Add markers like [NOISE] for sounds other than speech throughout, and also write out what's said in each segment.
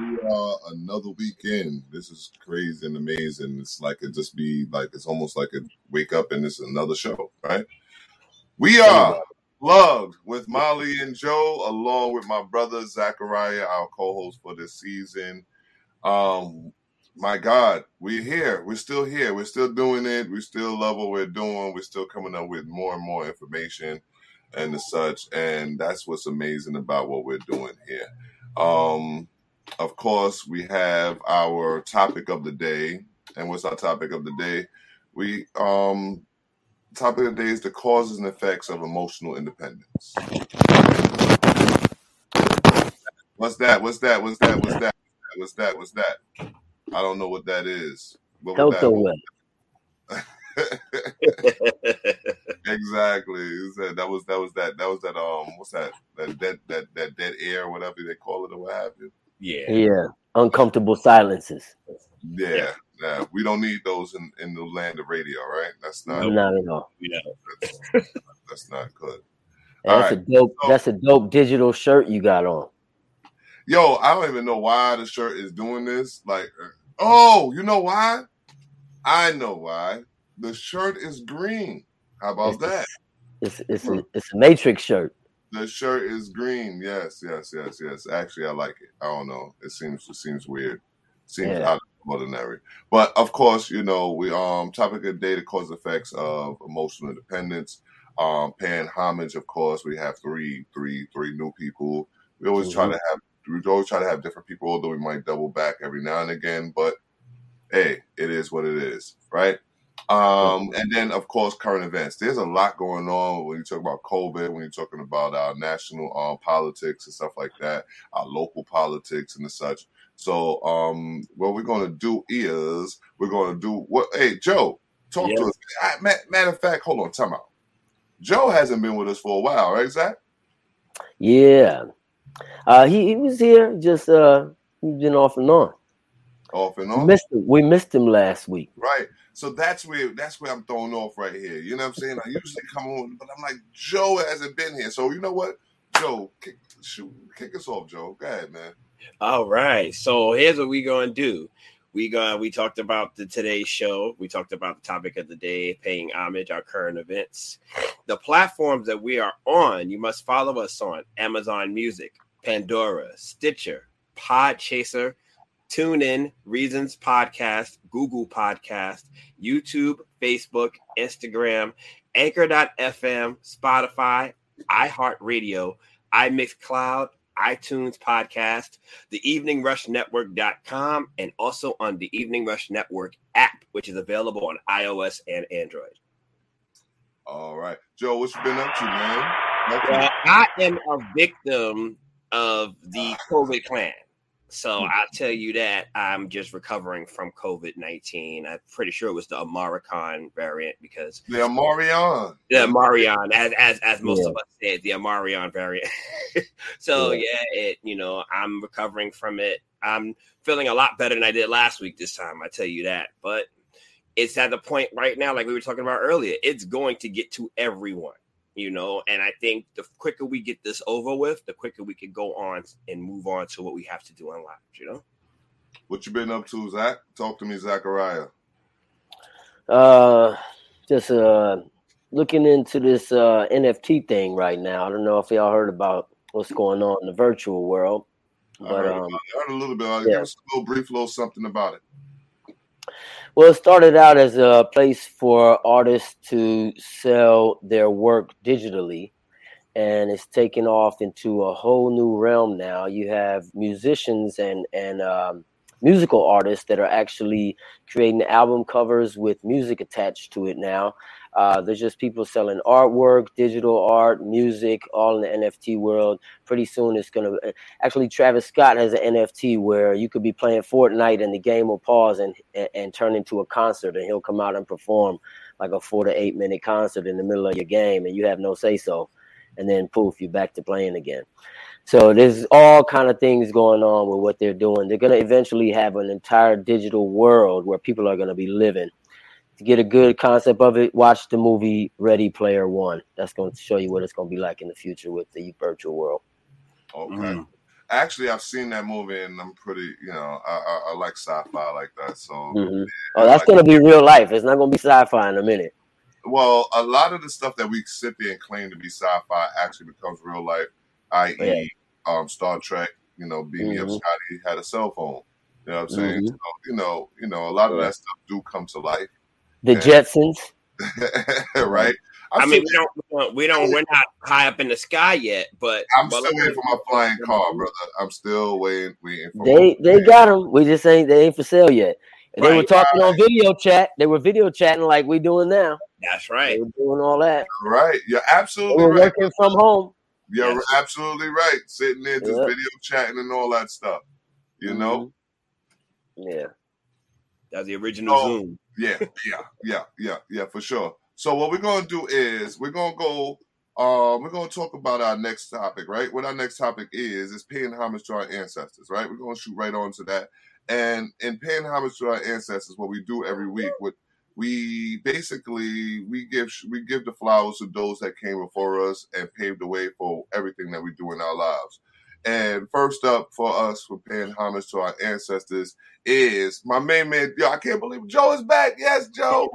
we are another weekend. This is crazy and amazing. It's like it just be like it's almost like a wake up and it's another show, right? We are plugged with Molly and Joe, along with my brother Zachariah, our co-host for this season. Um, my God, we're here. We're still here. We're still doing it. We still love what we're doing. We're still coming up with more and more information and the such. And that's what's amazing about what we're doing here. Um, of course, we have our topic of the day. And what's our topic of the day? We um topic of the day is the causes and effects of emotional independence. What's that? What's that? What's that? What's that? What's that? What's that? I don't know what that is. What? Toto [LAUGHS] exactly. That was that was that that was that um what's that that that that that dead air whatever they call it or what have you. Yeah. Yeah. Uncomfortable silences. Yeah, yeah. We don't need those in in the land of radio, right? That's not Not at all. Yeah. that's, [LAUGHS] that's not good. All that's right. a dope. So That's a dope digital shirt you got on. yo, I don't even know why the shirt is doing this. Like, uh, oh, you know why? I know why. The shirt is green. How about It's that? it's it's a it's a Matrix shirt. The shirt is green. Yes, yes, yes, yes. Actually, I like it. I don't know. It seems it seems weird. Seems Yeah. out of ordinary. But of course, you know, we um topic of the day, the cause effects of emotional independence. Um, paying homage, of course. We have three, three, three new people. We always try hmm to have we always try to have different people, although we might double back every now and again. But hey, it is what it is, right? Um, and then of course current events. There's a lot going on when you talk about COVID, when you're talking about our national um, politics and stuff like that, our local politics and the such. So um, what we're gonna do is we're gonna do what? Hey, Joe, talk to us. I, matter of fact, hold on, time out. Joe hasn't been with us for a while, right, Zach? Yeah. Uh, he, he was here. Just uh, he's been off and on. Off and We on. missed him. We missed him last week. Right. So that's where that's where I'm thrown off right here. You know what I'm saying? I usually come on, but I'm like, Joe hasn't been here. So you know what? Joe, kick, shoot, kick us off, Joe. Go ahead, man. All right. So here's what we're gonna do. We got we talked about the today's show. We talked about the topic of the day, paying homage, our current events. The platforms that we are on, you must follow us on Amazon Music, Pandora, Stitcher, Podchaser, TuneIn, Reasons Podcast, Google Podcast, YouTube, Facebook, Instagram, Anchor.fm, Spotify, iHeartRadio, iMixCloud, iTunes Podcast, the Evening Rush Network.com, and also on the Evening Rush Network app, which is available on iOS and Android. All right. Joe, what you been up to, man? Well, I am a victim of the ah. COVID clan. So hmm. I'll tell you that I'm just recovering from COVID 19. I'm pretty sure it was the Amaricon variant because the Marion. the Amarion, as as as most Yeah. of us said, the Amarion variant. [LAUGHS] so Yeah. yeah, it you know I'm recovering from it. I'm feeling a lot better than I did last week. This time, I tell you that. But it's at the point right now, like we were talking about earlier, it's going to get to everyone. You know, and I think the quicker we get this over with, the quicker we can go on and move on to what we have to do in life. You know. What you been up to, Zach? Talk to me, Zachariah. Uh, just uh, looking into this uh NFT thing right now. I don't know if y'all heard about what's going on in the virtual world, I but heard, um. I heard a little bit about it. yeah. Give us a little brief little something about it. Well, it started out as a place for artists to sell their work digitally, and it's taken off into a whole new realm now. You have musicians and and um, musical artists that are actually creating album covers with music attached to it now. Uh, there's just people selling artwork, digital art, music, all in the NFT world. Pretty soon, it's gonna actually. Travis Scott has an NFT where you could be playing Fortnite and the game will pause and, and and turn into a concert, and he'll come out and perform like a four to eight minute concert in the middle of your game, and you have no say so. And then poof, you're back to playing again. So there's all kind of things going on with what they're doing. They're gonna eventually have an entire digital world where people are gonna be living to get a good concept of it, watch the movie Ready Player One. That's going to show you what it's going to be like in the future with the virtual world. Okay. Mm. Actually, I've seen that movie and I'm pretty, you know, I, I, I like sci-fi like that. So, mm-hmm. oh, that's like going to be real life. It's not going to be sci-fi in a minute. Well, a lot of the stuff that we sit there and claim to be sci-fi actually becomes real life. I.e., yeah. um, Star Trek. You know, being mm-hmm. up Scotty had a cell phone. You know what I'm saying? Mm-hmm. So, you know, you know, a lot of that stuff do come to life. The Jetsons. [LAUGHS] right. I'm i mean, we don't, we don't, we're not high up in the sky yet, but I'm still waiting for my flying car, brother. I'm still waiting, waiting for. They, they got them. We just ain't, they ain't for sale yet. Right, they were talking right. on video chat. They were video chatting like we doing now. That's right. They were doing all that. Right. You're absolutely they were right. Working from home. You're yes. absolutely right. Sitting there just yep. video chatting and all that stuff. You mm-hmm. know. Yeah. That's the original so, Zoom. Yeah, yeah, yeah, yeah, yeah, for sure. So what we're gonna do is we're gonna go. Um, we're gonna talk about our next topic, right? What our next topic is is paying homage to our ancestors, right? We're gonna shoot right on to that. And in paying homage to our ancestors, what we do every week, with we basically we give we give the flowers to those that came before us and paved the way for everything that we do in our lives. And first up for us for paying homage to our ancestors is my main man. Yo, I can't believe Joe is back. Yes, Joe.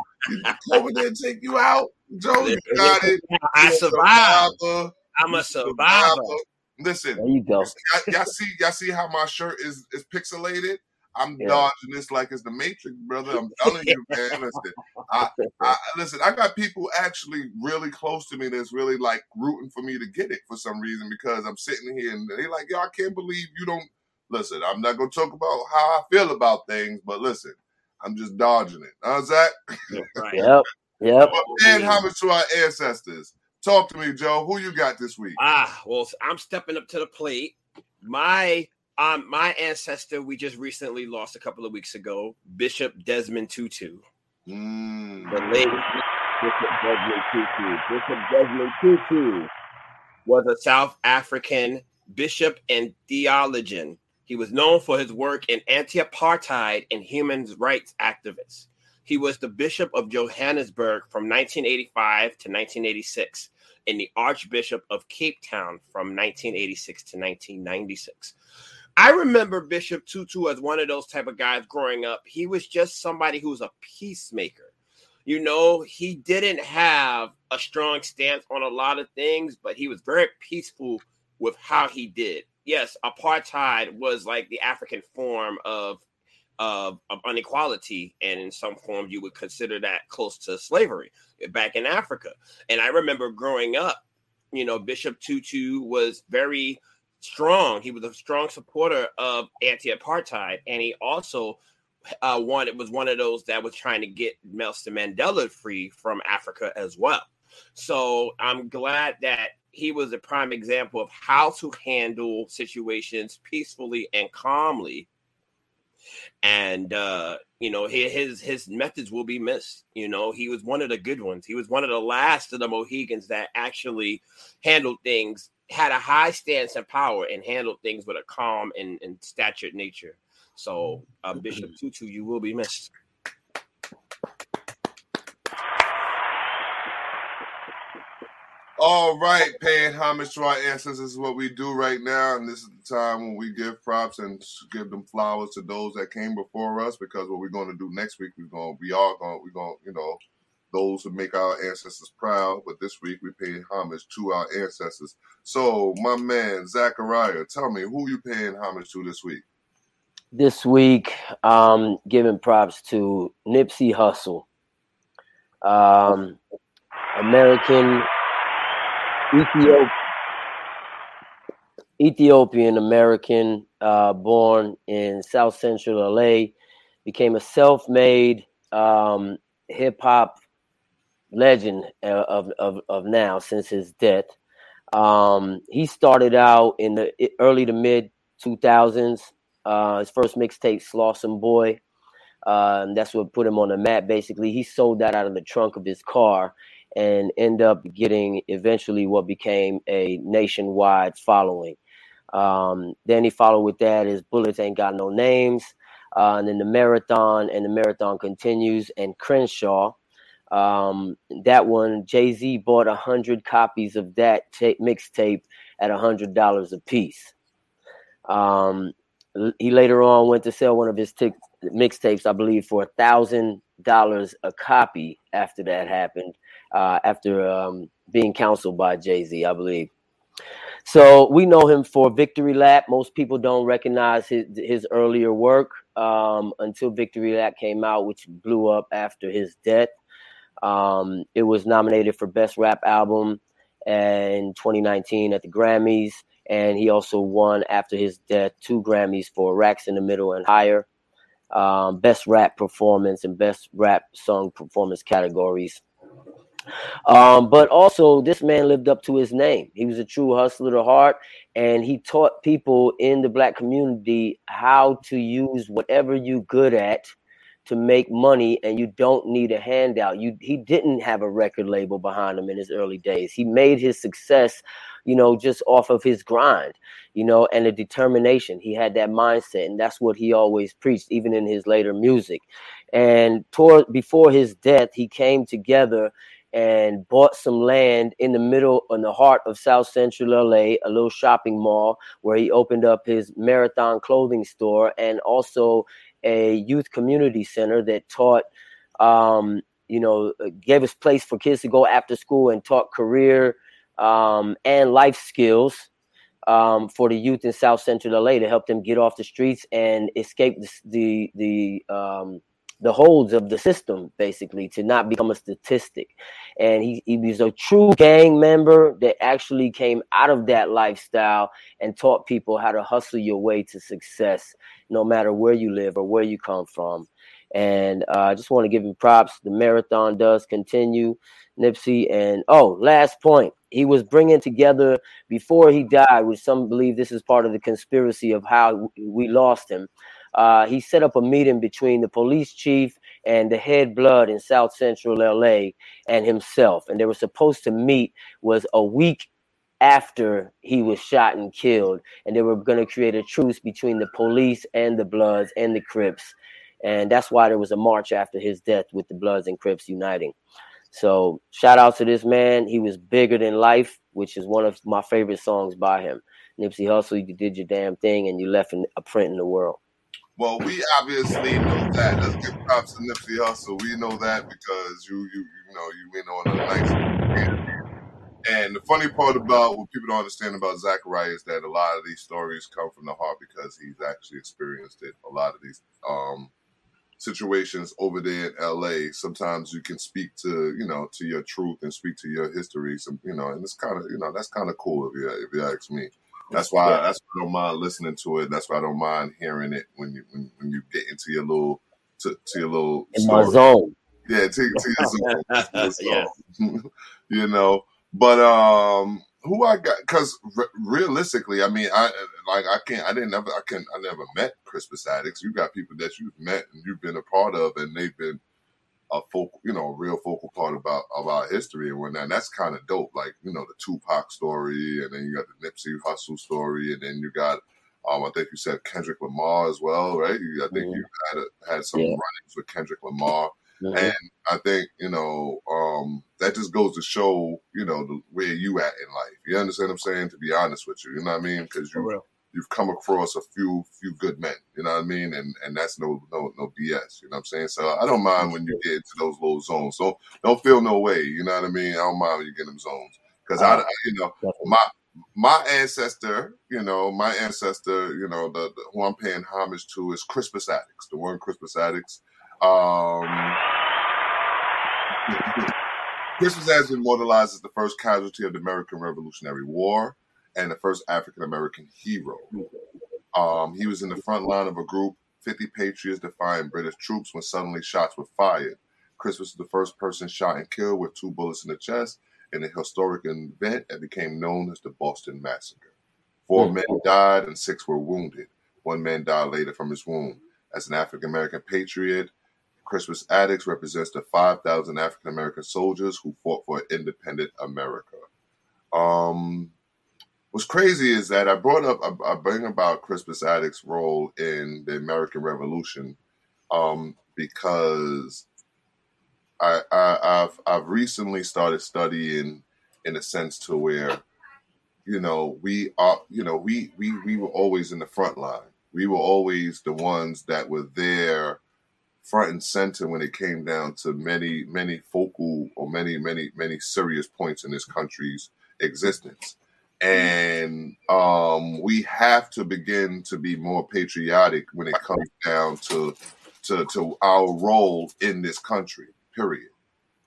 over there take you out. Joe, you got it. I survived. I'm a survivor. Listen, there you go. y'all see, y'all see how my shirt is is pixelated. I'm yeah. dodging this like it's the Matrix, brother. I'm telling you, man. Listen, I, I, listen. I got people actually really close to me that's really like rooting for me to get it for some reason because I'm sitting here and they're like, yo, I can't believe you don't. Listen, I'm not gonna talk about how I feel about things, but listen, I'm just dodging it. How's that? [LAUGHS] Right. yep. Yep. And homage to our ancestors. Talk to me, Joe. Who you got this week? Ah, well, I'm stepping up to the plate. My um, my ancestor, we just recently lost a couple of weeks ago, Bishop Desmond Tutu. Mm. The late Bishop Desmond Tutu. Bishop Desmond Tutu was a South African bishop and theologian. He was known for his work in anti-apartheid and human rights activists. He was the Bishop of Johannesburg from 1985 to 1986 and the Archbishop of Cape Town from 1986 to 1996. I remember Bishop Tutu as one of those type of guys growing up. He was just somebody who was a peacemaker. You know, he didn't have a strong stance on a lot of things, but he was very peaceful with how he did. Yes, apartheid was like the African form of of, of inequality, and in some form, you would consider that close to slavery back in Africa. And I remember growing up, you know, Bishop Tutu was very strong. He was a strong supporter of anti-apartheid, and he also uh, wanted was one of those that was trying to get Nelson Mandela free from Africa as well. So I'm glad that he was a prime example of how to handle situations peacefully and calmly. And uh, you know, his his methods will be missed. You know, he was one of the good ones. He was one of the last of the Mohicans that actually handled things had a high stance and power and handled things with a calm and, and statured nature. So, uh, Bishop Tutu, you will be missed. All right, paying homage to our ancestors is what we do right now, and this is the time when we give props and give them flowers to those that came before us. Because what we're going to do next week, we're going, we are going, we're going, you know, those who make our ancestors proud. But this week we pay homage to our ancestors. So, my man Zachariah, tell me who you paying homage to this week. this week, um, giving props to Nipsey Hussle, um, American Ethiop, Ethiopian American, uh, born in South Central LA, became a self-made um, hip hop legend uh, of, of of now since his death. Um, he started out in the early to mid 2000s. Uh, his first mixtape, Slauson Boy, uh, that's what put him on the map. Basically, he sold that out of the trunk of his car and end up getting eventually what became a nationwide following. Um, then he followed with that is Bullets Ain't Got No Names, uh, and then the Marathon, and the Marathon continues, and Crenshaw. Um, that one, Jay Z bought a hundred copies of that ta- mixtape at a hundred dollars a piece. Um, he later on went to sell one of his t- mixtapes, I believe, for a thousand dollars a copy. After that happened, uh, after um, being counseled by Jay Z, I believe. So we know him for Victory Lap. Most people don't recognize his his earlier work um, until Victory Lap came out, which blew up after his death. Um, it was nominated for Best Rap Album in 2019 at the Grammys, and he also won after his death two Grammys for Racks in the Middle and Higher, um, Best Rap Performance and Best Rap Song Performance categories. Um, but also, this man lived up to his name. He was a true hustler at heart, and he taught people in the black community how to use whatever you good at to make money and you don't need a handout. You he didn't have a record label behind him in his early days. He made his success, you know, just off of his grind, you know, and the determination. He had that mindset and that's what he always preached even in his later music. And toward before his death, he came together and bought some land in the middle in the heart of South Central LA, a little shopping mall where he opened up his marathon clothing store and also a youth community center that taught, um, you know, gave us place for kids to go after school and taught career um, and life skills um, for the youth in South Central LA to help them get off the streets and escape the the, the um, the holds of the system, basically, to not become a statistic. And he, he was a true gang member that actually came out of that lifestyle and taught people how to hustle your way to success, no matter where you live or where you come from. And uh, I just want to give him props. The marathon does continue, Nipsey. And oh, last point. He was bringing together before he died, which some believe this is part of the conspiracy of how we lost him uh, he set up a meeting between the police chief and the head blood in South Central LA and himself. And they were supposed to meet was a week after he was shot and killed. And they were going to create a truce between the police and the Bloods and the Crips. And that's why there was a march after his death with the Bloods and Crips uniting. So shout out to this man. He was bigger than life, which is one of my favorite songs by him. Nipsey Hussle, you did your damn thing and you left a print in the world. Well, we obviously know that. Let's give props to Nipsey Hussle. We know that because you you you know you went on a nice. And the funny part about what people don't understand about Zachariah is that a lot of these stories come from the heart because he's actually experienced it. A lot of these um, situations over there in LA, sometimes you can speak to you know to your truth and speak to your history. Some you know, and it's kind of you know that's kind of cool if you if you ask me. That's why yeah. that's why I don't mind listening to it. That's why I don't mind hearing it when you when, when you get into your little to, to your little in story. my zone. Yeah, to, to your zone. [LAUGHS] yeah. [LAUGHS] you know, but um, who I got? Because re- realistically, I mean, I like I can't. I didn't never. I can. I never met Crispus Attucks. You got people that you've met and you've been a part of, and they've been a focal, you know, a real focal part about of our history and whatnot. And that's kind of dope. Like, you know, the Tupac story, and then you got the Nipsey Hussle story, and then you got, um, I think you said Kendrick Lamar as well, right? I think mm-hmm. you had a, had some yeah. runnings with Kendrick Lamar, mm-hmm. and I think you know, um, that just goes to show, you know, the, where you at in life. You understand what I'm saying? To be honest with you, you know what I mean? Because you you've come across a few few good men. You know what I mean? And and that's no no no BS. You know what I'm saying? So I don't mind when you get into those little zones. So don't feel no way. You know what I mean? I don't mind when you get them zones because I, I, you know my my ancestor, you know, my ancestor, you know, the, the who I'm paying homage to is Crispus Attucks, the one Crispus Attucks. Um, [LAUGHS] Crispus Attucks immortalized as the first casualty of the American Revolutionary War and the first African American hero. Um, he was in the front line of a group, 50 patriots defying British troops when suddenly shots were fired. Chris was the first person shot and killed with two bullets in the chest in a historic event that became known as the Boston Massacre. Four men died and six were wounded. One man died later from his wound. As an African American patriot, Crispus Attucks represents the 5,000 African American soldiers who fought for independent America. Um, what's crazy is that I brought up, I, bring about Crispus Attucks' role in the American Revolution um, because I, I I've I've recently started studying in a sense to where you know we are you know we we we were always in the front line. We were always the ones that were there front and center when it came down to many many focal or many many many serious points in this country's existence. And um, we have to begin to be more patriotic when it comes down to to, to our role in this country period.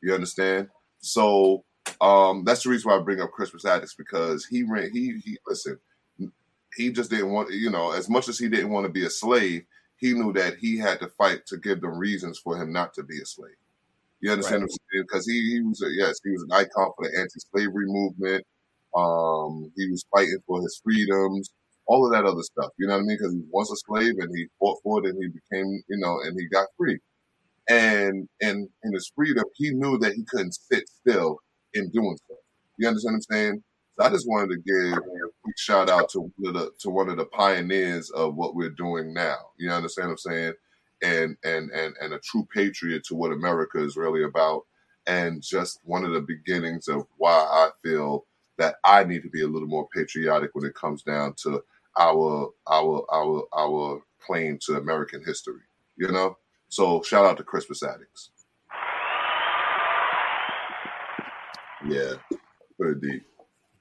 You understand? So um, that's the reason why I bring up Crispus Attucks because he ran. He he listen. He just didn't want you know as much as he didn't want to be a slave. He knew that he had to fight to give them reasons for him not to be a slave. You understand right. what I'm saying? Because he, he was a, yes, he was an icon for the anti-slavery movement. Um, he was fighting for his freedoms, all of that other stuff. You know what I mean? Because he was a slave and he fought for it and he became, you know, and he got free and and in his freedom, he knew that he couldn't sit still in doing so. You understand what I'm saying? So I just wanted to give a quick shout out to one of the, to one of the pioneers of what we're doing now. You understand what I'm saying? And and and and a true patriot to what America is really about, and just one of the beginnings of why I feel that I need to be a little more patriotic when it comes down to our our our our claim to American history. You know. So shout out to Crispus Attucks. Yeah, pretty deep.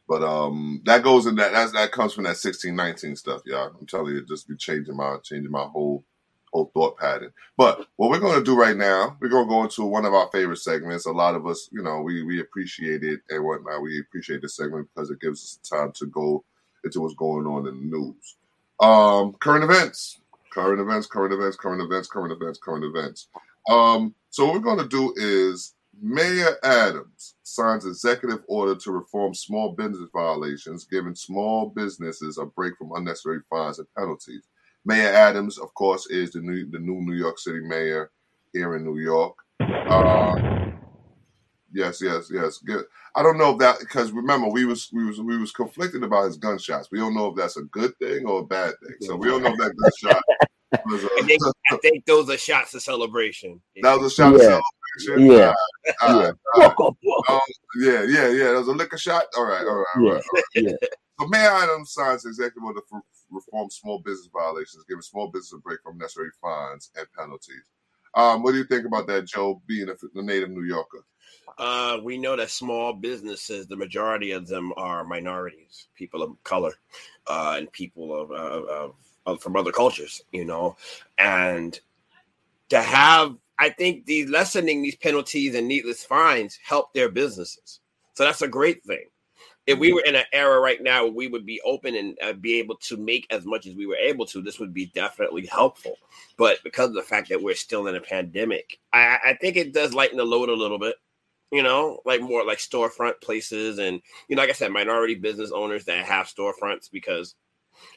But um, that goes in that that comes from that sixteen nineteen stuff, y'all. I'm telling you, just be changing my changing my whole whole thought pattern. But what we're going to do right now, we're going to go into one of our favorite segments. A lot of us, you know, we we appreciate it and whatnot. We appreciate this segment because it gives us time to go into what's going on in the news. Um, current events. Current events, current events, current events, current events, current events. Um, so what we're going to do is Mayor Adams signs executive order to reform small business violations, giving small businesses a break from unnecessary fines and penalties. Mayor Adams, of course, is the new the new New York City mayor here in New York. Uh, yes, yes, yes. Good. I don't know if that because remember we was we was we was conflicted about his gunshots. We don't know if that's a good thing or a bad thing. So we don't know if that gunshot was a, [LAUGHS] I, think, [LAUGHS] I think those are shots of celebration. That was a shot yeah. of celebration. Yeah. Uh, yeah. Uh, um, yeah, yeah, yeah. That was a liquor shot. All right, all right, all yeah. right. All right. Yeah. So Mayor Adams signs executive order to reform small business violations, giving small business a break from necessary fines and penalties. Um, what do you think about that, Joe? Being a, a native New Yorker. Uh, we know that small businesses, the majority of them are minorities, people of color, uh, and people of, of, of, from other cultures, you know, and to have, I think these lessening these penalties and needless fines help their businesses. So that's a great thing. If we were in an era right now where we would be open and uh, be able to make as much as we were able to, this would be definitely helpful. But because of the fact that we're still in a pandemic, I, I think it does lighten the load a little bit you know, like more like storefront places, and you know, like I said, minority business owners that have storefronts because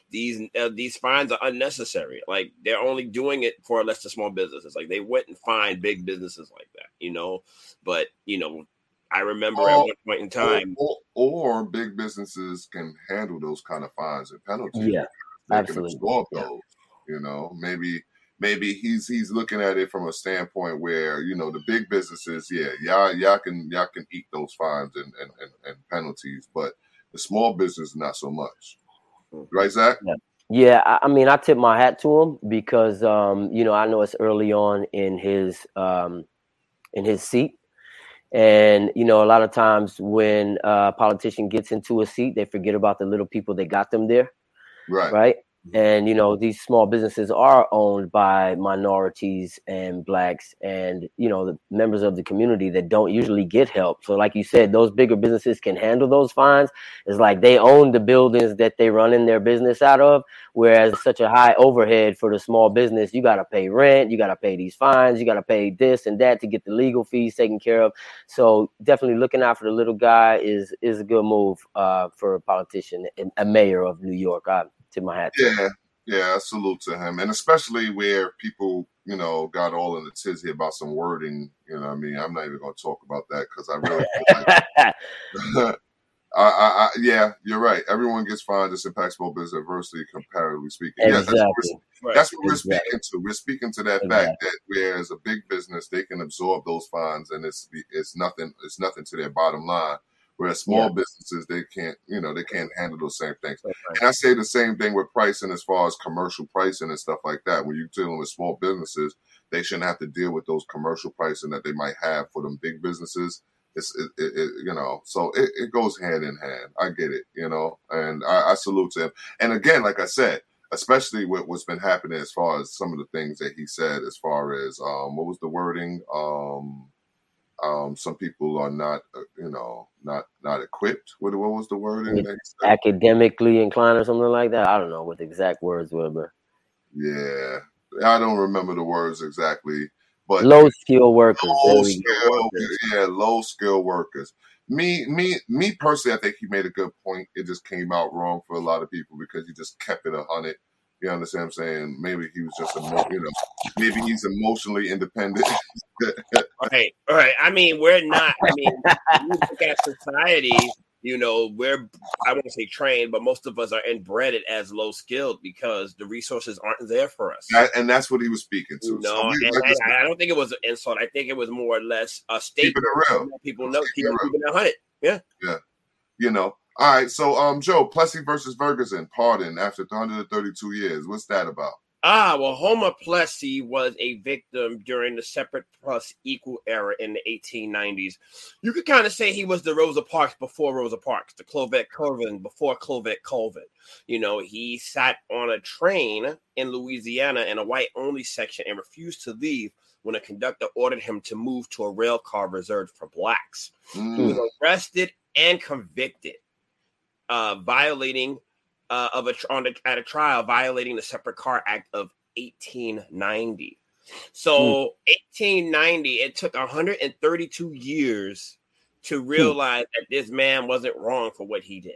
these uh, these fines are unnecessary. Like they're only doing it for less to small businesses. Like they wouldn't find big businesses like that, you know. But you know, I remember or, at one point in time, or, or, or, big businesses can handle those kind of fines and penalties. Yeah, they absolutely. Can absorb those. You know, maybe maybe he's he's looking at it from a standpoint where you know the big businesses, yeah, y'all y'all can y'all can eat those fines and and, and, and penalties, but the small business not so much, right, Zach? Yeah. Yeah, I mean, I tip my hat to him because um, you know I know it's early on in his um, in his seat, And you know, a lot of times when a politician gets into a seat, they forget about the little people that got them there, Right. right? And you know, these small businesses are owned by minorities and blacks, and you know, the members of the community that don't usually get help. So, like you said, those bigger businesses can handle those fines. It's like they own the buildings that they run in their business out of, whereas such a high overhead for the small business, you got to pay rent, you got to pay these fines, you got to pay this and that to get the legal fees taken care of. So definitely looking out for the little guy is is a good move uh, for a politician, a mayor of New York. I tip my hat. Yeah, yeah, salute to him, and especially where people, you know, got all in the tizzy about some wording. You know, what I mean, I'm not even going to talk about that because I really like [LAUGHS] [LAUGHS] I, I, I, yeah, you're right. Everyone gets fined. This impacts small business adversely, comparatively speaking. Yes, that's what, we're, that's what we're Exactly. speaking to. We're speaking to that Exactly. fact that whereas a big business, they can absorb those fines, and it's it's nothing. It's nothing to their bottom line. Whereas small Yeah. businesses, they can't, you know, they can't handle those same things. Right. And I say the same thing with pricing as far as commercial pricing and stuff like that. When you're dealing with small businesses, they shouldn't have to deal with those commercial pricing that they might have for them big businesses. It's, it, it, it, you know, so it, it goes hand in hand. I get it, you know, and I, I salute to him. And again, like I said, especially with what's been happening as far as some of the things that he said, as far as um, what was the wording? Um, um, some people are not, uh, you know, not not equipped. What, what was the that? Academically inclined or something like that. I don't know what the exact words were, but Yeah, I don't remember the words exactly, but low skill workers. Low skill, yeah, low skill workers. Me, me, me personally, I think he made a good point. It just came out wrong for a lot of people because he just kept it a hundred. You understand what I'm saying? Maybe he was just, emo- you know, maybe he's emotionally independent. [LAUGHS] Right, right. I mean, we're not. I mean, you look at society. You know, we're I won't say trained, but most of us are inbred as low skilled because the resources aren't there for us. That- and that's what he was speaking to. No, so we, I I, don't think it was an insult. I think it was more or less a statement. it real. People know, Keep keep it real. keeping it hundred. you know. All right, so um, Joe Plessy versus Ferguson, pardon after 132 years. What's that about? Ah, well, Homer Plessy was a victim during the separate plus equal era in the 1890s. You could kind of say he was the Rosa Parks before Rosa Parks, the Claudette Colvin before Claudette Colvin. You know, he sat on a train in Louisiana in a white only section and refused to leave when a conductor ordered him to move to a rail car reserved for blacks. He Mm, was arrested and convicted, uh, violating uh, of a on a, at a trial, violating the Separate Car Act of 1890. So 1890, it took 132 years to realize that this man wasn't wrong for what he did.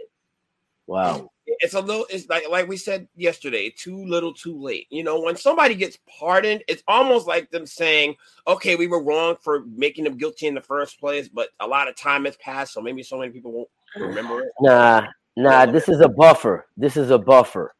Wow. It's a little, it's like like we said yesterday, too little, too late. You know, when somebody gets pardoned, it's almost like them saying, "Okay, we were wrong for making them guilty in the first place, but a lot of time has passed, so maybe so many people won't [SIGHS] remember it." Nah, nah, this is a buffer. This is a buffer.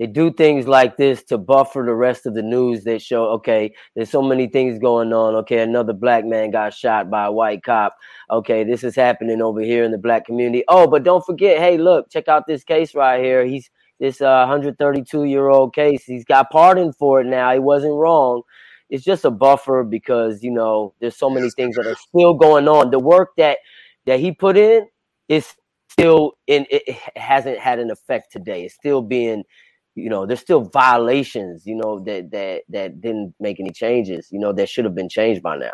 They do things like this to buffer the rest of the news that show, okay, there's so many things going on. Okay, another black man got shot by a white cop. Okay, this is happening over here in the black community. Oh, but don't forget, hey, look, check out this case right here. He's this uh, 132 year old case. He's got pardoned for it now. He wasn't wrong. It's just a buffer because you know there's so many things that are still going on. The work that that he put in is still in it hasn't had an effect today. It's still being, you know, there's still violations, you know, that that that didn't make any changes, you know, that should have been changed by now.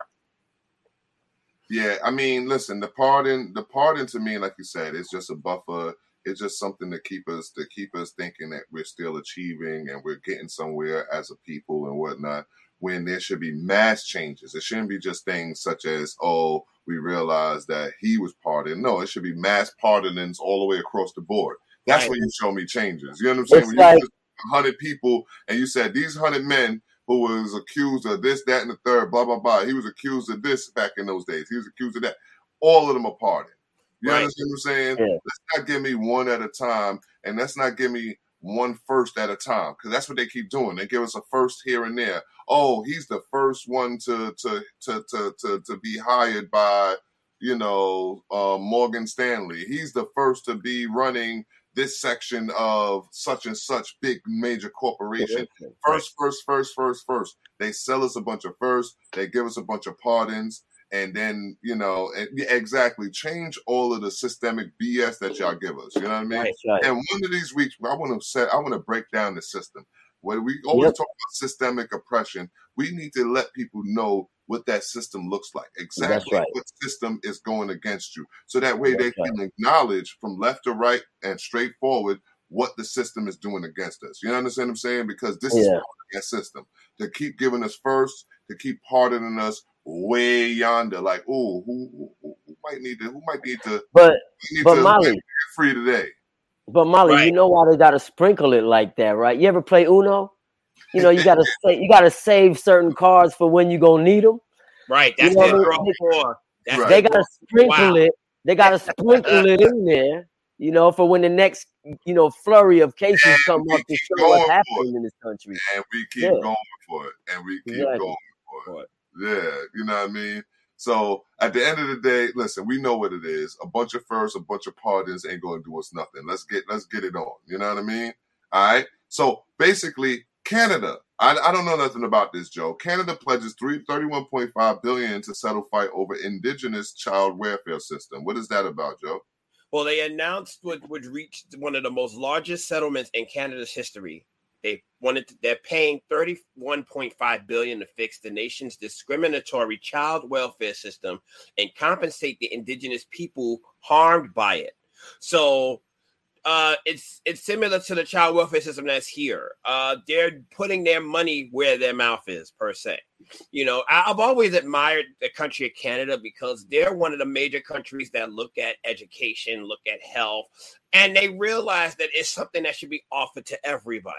Yeah, I mean, listen, the pardon, the pardon to me, like you said, it's just a buffer. It's just something to keep us to keep us thinking that we're still achieving and we're getting somewhere as a people and whatnot. When there should be mass changes, it shouldn't be just things such as, "Oh, we realized that he was pardoned." No, it should be mass pardonings all the way across the board. That's Right. when you show me changes. You know what I'm saying? It's When like- you hundred people and you said these hundred men who was accused of this, that, and the third, blah, blah, blah. He was accused of this back in those days. He was accused of that. All of them are pardoned. You Right. understand what I'm saying? Yeah. Let's not give me one at a time, and let's not give me one first at a time, because that's what they keep doing. They give us a first here and there. Oh, he's the first one to to to to to, to be hired by, you know, uh, Morgan Stanley. He's the first to be running this section of such and such big major corporation. First, first, first, first, first. They sell us a bunch of first. They give us a bunch of pardons. And then you know and, yeah, exactly change all of the systemic BS that y'all give us. You know what I mean? Right, right. And one of these weeks, I want to say I want to break down the system. When we always Yep. talk about systemic oppression, we need to let people know what that system looks like, exactly right. what system is going against you, so that way they That's right. can acknowledge from left to right and straightforward what the system is doing against us. You understand what I'm saying? Because this is Yeah. that system to keep giving us first, to keep pardoning us way yonder. Like, oh, who, who, who who might need to, who might need to, But need but to Molly, free today? but Molly, you know why they gotta sprinkle it like that, right? You ever play Uno? You know, you gotta [LAUGHS] say you gotta save certain cards for when you gonna need them. Right. You That's know their what I draw. That's Right. They gotta draw- sprinkle Wow. it. They gotta sprinkle it in there. You know, for when the next you know flurry of cases And come up to keep show going what's happening in this country. And we keep Yeah. going for it, and we keep Exactly. going for it. Yeah, you know what I mean. So at the end of the day, listen, we know what it is. A bunch of firsts, a bunch of pardons ain't to do us nothing. Let's get let's get it on. You know what I mean? All right. So basically, Canada. I, I don't know nothing about this, Joe. Canada pledges three thirty one point five billion to settle fight over indigenous child welfare system. What is that about, Joe? Well, they announced what would reach one of the most largest settlements in Canada's history. They wanted to, they're paying 31.5 billion to fix the nation's discriminatory child welfare system and compensate the indigenous people harmed by it. So uh, it's it's similar to the child welfare system that's here. Uh, they're putting their money where their mouth is, per se. You know, I, I've always admired the country of Canada because they're one of the major countries that look at education, look at health, and they realize that it's something that should be offered to everybody.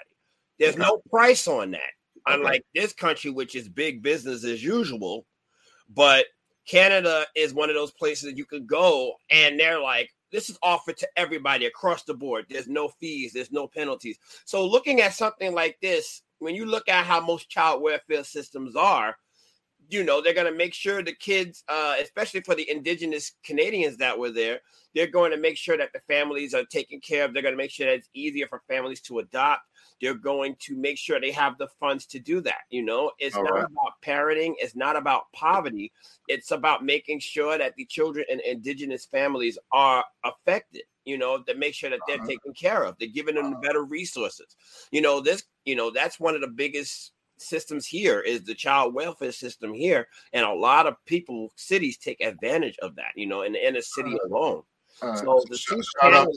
There's no price on that, unlike this country, which is big business as usual. But Canada is one of those places that you can go and they're like, this is offered to everybody across the board. There's no fees, there's no penalties. So, looking at something like this, when you look at how most child welfare systems are, you know, they're going to make sure the kids, uh, especially for the indigenous Canadians that were there, they're going to make sure that the families are taken care of. They're going to make sure that it's easier for families to adopt. They're going to make sure they have the funds to do that. You know, it's All not right. about parenting, it's not about poverty. It's about making sure that the children in indigenous families are affected, you know, to make sure that they're Uh-huh. taken care of. They're giving them the better resources. You know, this, you know, that's one of the biggest systems here is the child welfare system here. And a lot of people, cities take advantage of that, you know, in the inner city Uh-huh. alone. Right. So the shout, shout out,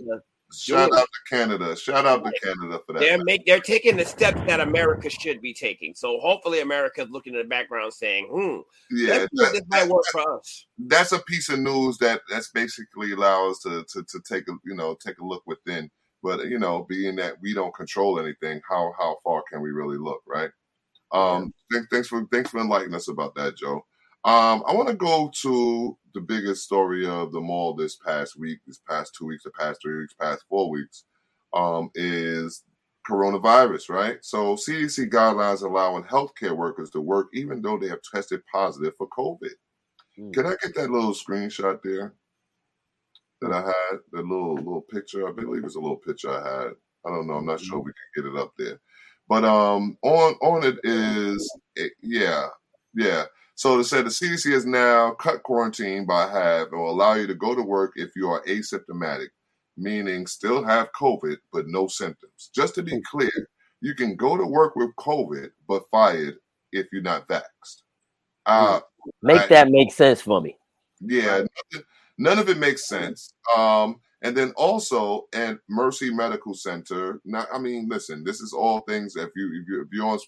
shout out to Canada. Shout out to Canada for that. they're make they're taking the steps that America should be taking. So hopefully america's looking in the background saying, hmm, yeah, that- this might work for us. that's a piece of news that that's basically allows us to, to to take a you know take a look within. But you know, being that we don't control anything, how how far can we really look, right? Um, thanks, thanks for thanks for enlightening us about that, Joe. Um, I want to go to the biggest story of them all this past week, this past two weeks, the past three weeks, past four weeks, um, is coronavirus, right? So CDC guidelines allowing healthcare workers to work even though they have tested positive for COVID. Mm. Can I get that little screenshot there that I had? The little little picture. I believe it's a little picture I had. I don't know. I'm not sure we can get it up there. But um, on on it is it, yeah, yeah. So it said the CDC has now cut quarantine by half and will allow you to go to work if you are asymptomatic, meaning still have COVID but no symptoms. Just to be clear, you can go to work with COVID but fired if you're not vaxxed. Uh, Make I- that make sense for me. yeah, none of it makes sense. Um, and then also at Mercy Medical Center. Now, I mean, listen, this is all things. If you if you if you're on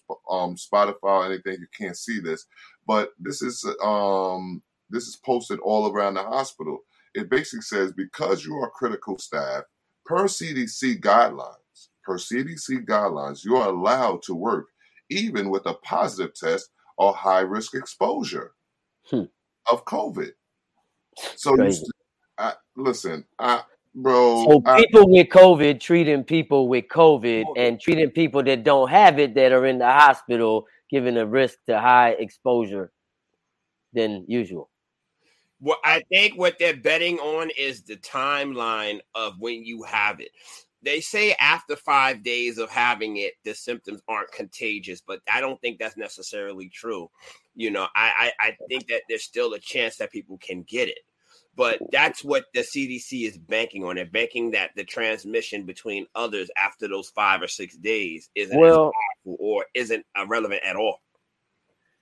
um, Spotify or anything, you can't see this, but this is um this is posted all around the hospital. It basically says because you are critical staff, per CDC guidelines, per CDC guidelines, you are allowed to work even with a positive test or high risk exposure Hmm. of COVID. So st- I, listen, I, bro, So I, people with COVID treating people with COVID oh. and treating people that don't have it that are in the hospital, giving a risk to high exposure than usual. What I think what they're betting on is the timeline of when you have it. they say after five days of having it, the symptoms aren't contagious, but I don't think that's necessarily true. You know, I, I, I think that there's still a chance that people can get it. But that's what the CDC is banking on. They're banking that the transmission between others after those five or six days isn't well, or isn't relevant at all.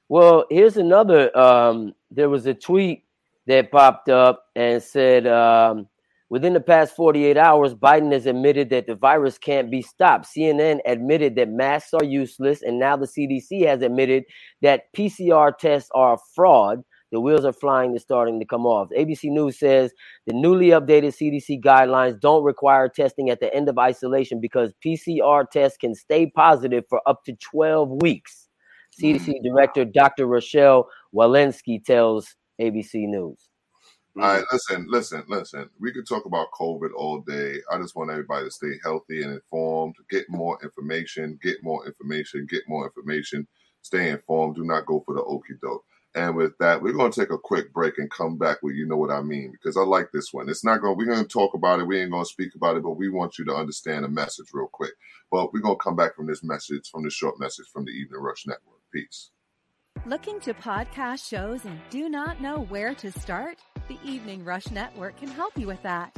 Well, here's another. Um, there was a tweet that popped up and said, um, within the past 48 hours, Biden has admitted that the virus can't be stopped. CNN admitted that masks are useless, and now the CDC has admitted that PCR tests are a fraud. The wheels are flying, they're starting to come off. ABC News says the newly updated CDC guidelines don't require testing at the end of isolation because PCR tests can stay positive for up to 12 weeks. CDC mm. Director Dr. Rochelle Walensky tells ABC News. All right, listen, listen, listen. We could talk about COVID all day. I just want everybody to stay healthy and informed, get more information, get more information, get more information, stay informed. Do not go for the okey doke. And with that, we're going to take a quick break and come back with you know what I mean because I like this one. It's not going. We're going to talk about it. We ain't going to speak about it, but we want you to understand the message real quick. But we're going to come back from this message, from this short message from the Evening Rush Network. Peace. Looking to podcast shows and do not know where to start? The Evening Rush Network can help you with that.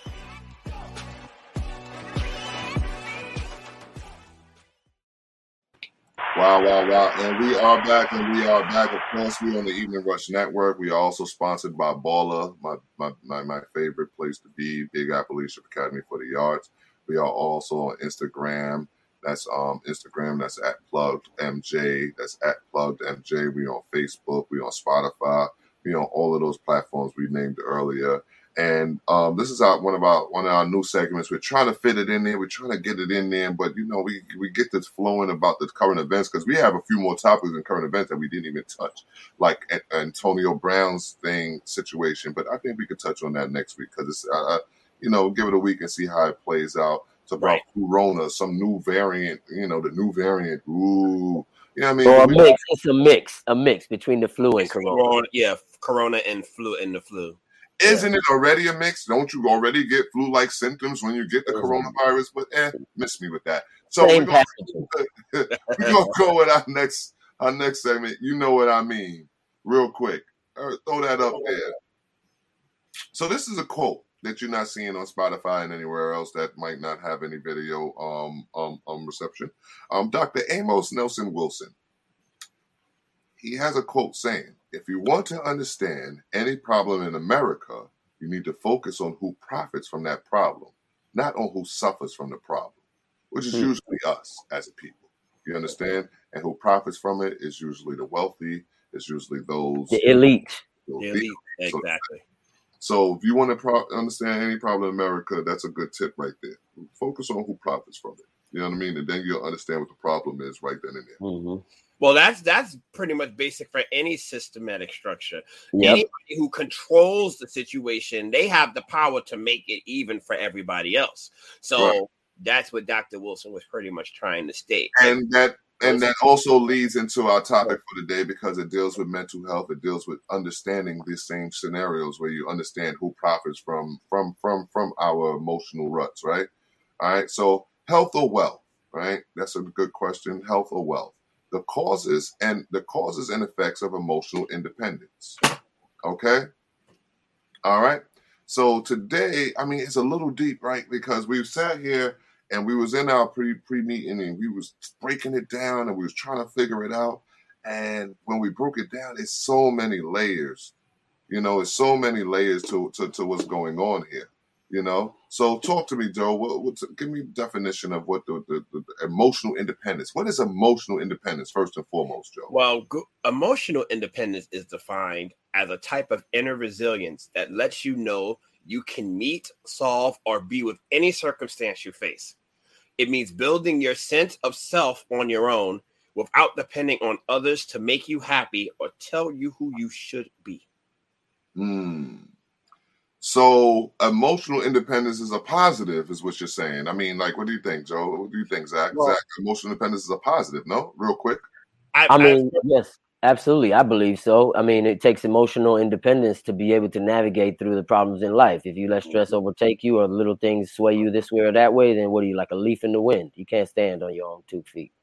Wow, wow, wow. And we are back, and we are back. Of course, we're on the Evening Rush Network. We are also sponsored by Baller, my, my, my, my favorite place to be, Big Leadership Academy for the Arts. We are also on Instagram. That's um Instagram. That's at plugged MJ. That's at plugged MJ. We on Facebook. We on Spotify. We on all of those platforms we named earlier. And um, this is our, one of our one of our new segments. We're trying to fit it in there. We're trying to get it in there, but you know, we we get this flowing about the current events because we have a few more topics in current events that we didn't even touch, like Antonio Brown's thing situation. But I think we could touch on that next week because it's uh, uh, you know, give it a week and see how it plays out. It's about right. Corona, some new variant. You know, the new variant. Ooh. You know I mean? So a mix. It's a mix. A mix between the flu and corona. corona. Yeah, corona and flu and the flu. Isn't it already a mix? Don't you already get flu-like symptoms when you get the mm-hmm. coronavirus? But eh, miss me with that. So we're gonna, [LAUGHS] we're gonna go with our next our next segment. You know what I mean? Real quick, uh, throw that up there. So this is a quote that you're not seeing on Spotify and anywhere else that might not have any video um, um, um reception. Um, Dr. Amos Nelson Wilson. He has a quote saying, if you want to understand any problem in America, you need to focus on who profits from that problem, not on who suffers from the problem, which is hmm. usually us as a people. You understand? And who profits from it is usually the wealthy, it's usually those the elite. The elite, exactly. So, if you want to pro- understand any problem in America, that's a good tip right there. Focus on who profits from it. You know what I mean? And then you'll understand what the problem is right then and there. Mm-hmm. Well, that's that's pretty much basic for any systematic structure. Yep. Anybody who controls the situation, they have the power to make it even for everybody else. So right. that's what Dr. Wilson was pretty much trying to state. And that and that also leads into our topic for the day because it deals with mental health. It deals with understanding these same scenarios where you understand who profits from from from from our emotional ruts, right? All right. So health or wealth, right? That's a good question. Health or wealth the causes and the causes and effects of emotional independence. Okay? All right. So today, I mean, it's a little deep, right? Because we've sat here and we was in our pre pre meeting and we was breaking it down and we was trying to figure it out. And when we broke it down, it's so many layers. You know, it's so many layers to to, to what's going on here. You know, so talk to me, Joe. What, what's, give me a definition of what the, the, the, emotional independence. What is emotional independence first and foremost, Joe? Well, go, emotional independence is defined as a type of inner resilience that lets you know you can meet, solve, or be with any circumstance you face. It means building your sense of self on your own without depending on others to make you happy or tell you who you should be. Hmm. So emotional independence is a positive, is what you're saying. I mean, like, what do you think, Joe? What do you think, Zach? Well- Zach, emotional independence is a positive, no? Real quick. I, I mean, yes, absolutely. I believe so. I mean, it takes emotional independence to be able to navigate through the problems in life. If you let stress mm-hmm. overtake you or little things sway you this way or that way, then what are you like a leaf in the wind? You can't stand on your own two feet.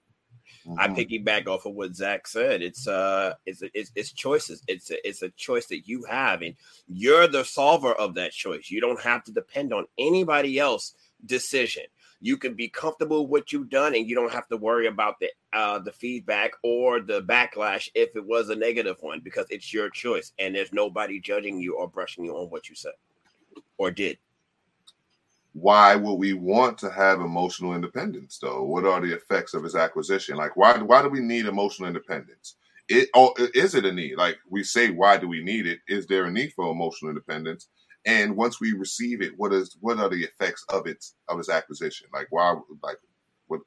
I Mhm. piggyback off of what Zach said. It's uh, it's it's, it's choices. It's a, it's a choice that you have, and you're the solver of that choice. You don't have to depend on anybody else decision. You can be comfortable with what you've done, and you don't have to worry about the uh, the feedback or the backlash if it was a negative one, because it's your choice, and there's nobody judging you or brushing you on what you said or did. Why would we want to have emotional independence though? What are the effects of its acquisition? Like why why do we need emotional independence? It oh, or is it a need? Like we say why do we need it? Is there a need for emotional independence? And once we receive it what is what are the effects of its of its acquisition? Like why like what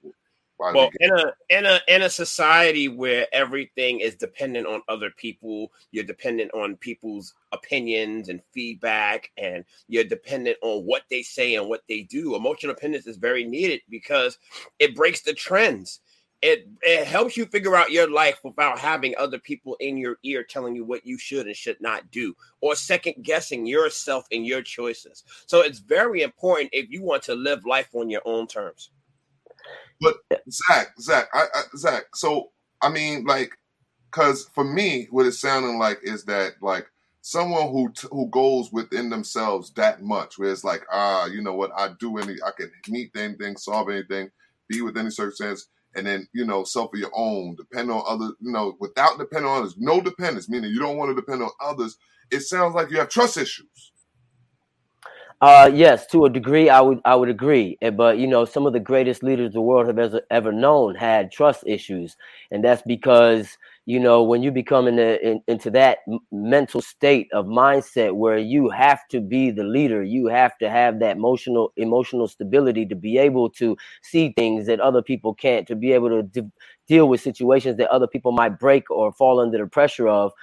well in a in a in a society where everything is dependent on other people you're dependent on people's opinions and feedback and you're dependent on what they say and what they do emotional dependence is very needed because it breaks the trends. It it helps you figure out your life without having other people in your ear telling you what you should and should not do or second guessing yourself and your choices. So it's very important if you want to live life on your own terms zach zach I, I zach so i mean like because for me what it's sounding like is that like someone who t- who goes within themselves that much where it's like ah you know what? I do any i can meet anything solve anything be with any circumstance and then you know self of your own depend on others you know without depending on others no dependence meaning you don't want to depend on others. It sounds like you have trust issues Uh, yes, to a degree, I would I would agree. Eh, But you know, some of the greatest leaders the world have ever ever known had trust issues, and that's because you know when you become in, the, in into that mental state of mindset where you have to be the leader, you have to have that emotional emotional stability to be able to see things that other people can't, to be able to de- deal with situations that other people might break or fall under the pressure of.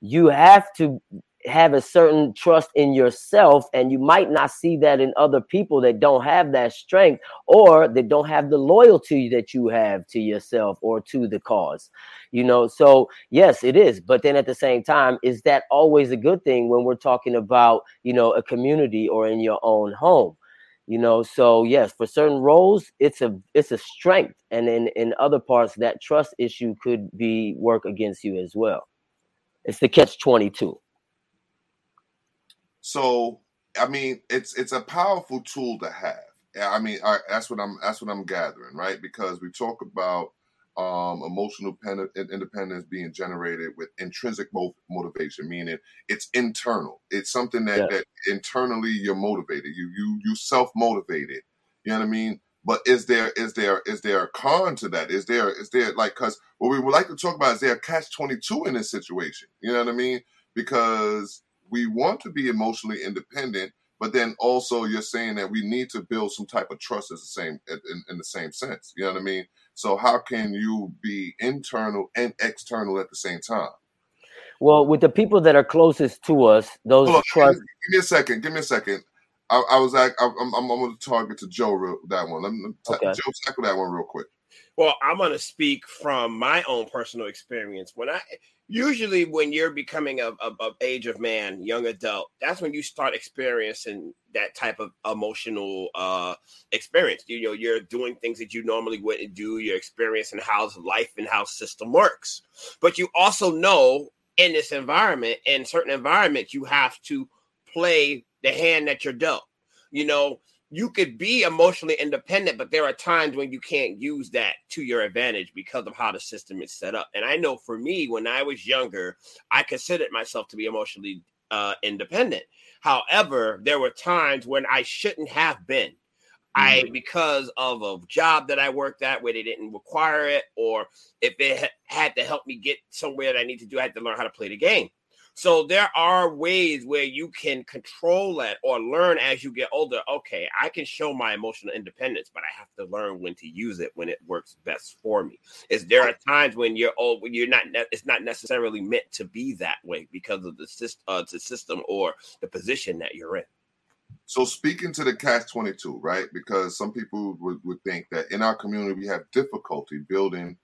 You have to have a certain trust in yourself and you might not see that in other people that don't have that strength or that don't have the loyalty that you have to yourself or to the cause you know? So yes it is. But then at the same time is that always a good thing when we're talking about you know a community or in your own home you know? So yes for certain roles it's a it's a strength and in in other parts that trust issue could be work against you as well. It's the catch 22 So I mean, it's it's a powerful tool to have. I mean, I, that's what I'm that's what I'm gathering, right? Because we talk about um, emotional pen- independence being generated with intrinsic mo- motivation, meaning it's internal. It's something that, Yeah. that internally you're motivated. You you you self motivated. You know what I mean? But is there is there is there a con to that? Is there is there like because what we would like to talk about is there a catch twenty two in this situation? You know what I mean? Because we want to be emotionally independent, but then also you're saying that we need to build some type of trust as the same in, in the same sense. You know what I mean? So how can you be internal and external at the same time? Well, with the people that are closest to us, those Hold on, trust. give me a second. Give me a second. I, I was like, I'm, I'm, I'm going to target to Joe real, that one. Let me Okay. Joe tackle that one real quick. Well, I'm going to speak from my own personal experience. When I usually when you're becoming a age of man, young adult, that's when you start experiencing that type of emotional uh experience. You know, you're doing things that you normally wouldn't do. You're experiencing how life and how system works. But you also know in this environment, in certain environments, you have to play the hand that you're dealt. You know, you could be emotionally independent, but there are times when you can't use that to your advantage because of how the system is set up. And I know for me, when I was younger, I considered myself to be emotionally uh, independent. However, there were times when I shouldn't have been. I because of a job that I worked at where they didn't require it, or if it ha- had to help me get somewhere that I need to do, I had to learn how to play the game. So there are ways where you can control that or learn as you get older. Okay, I can show my emotional independence, but I have to learn when to use it when it works best for me. Is there are times when you're old when you're not ne- it's not necessarily meant to be that way because of the system, uh, the system or the position that you're in. So speaking to the catch twenty two, right? Because some people would, would think that in our community we have difficulty building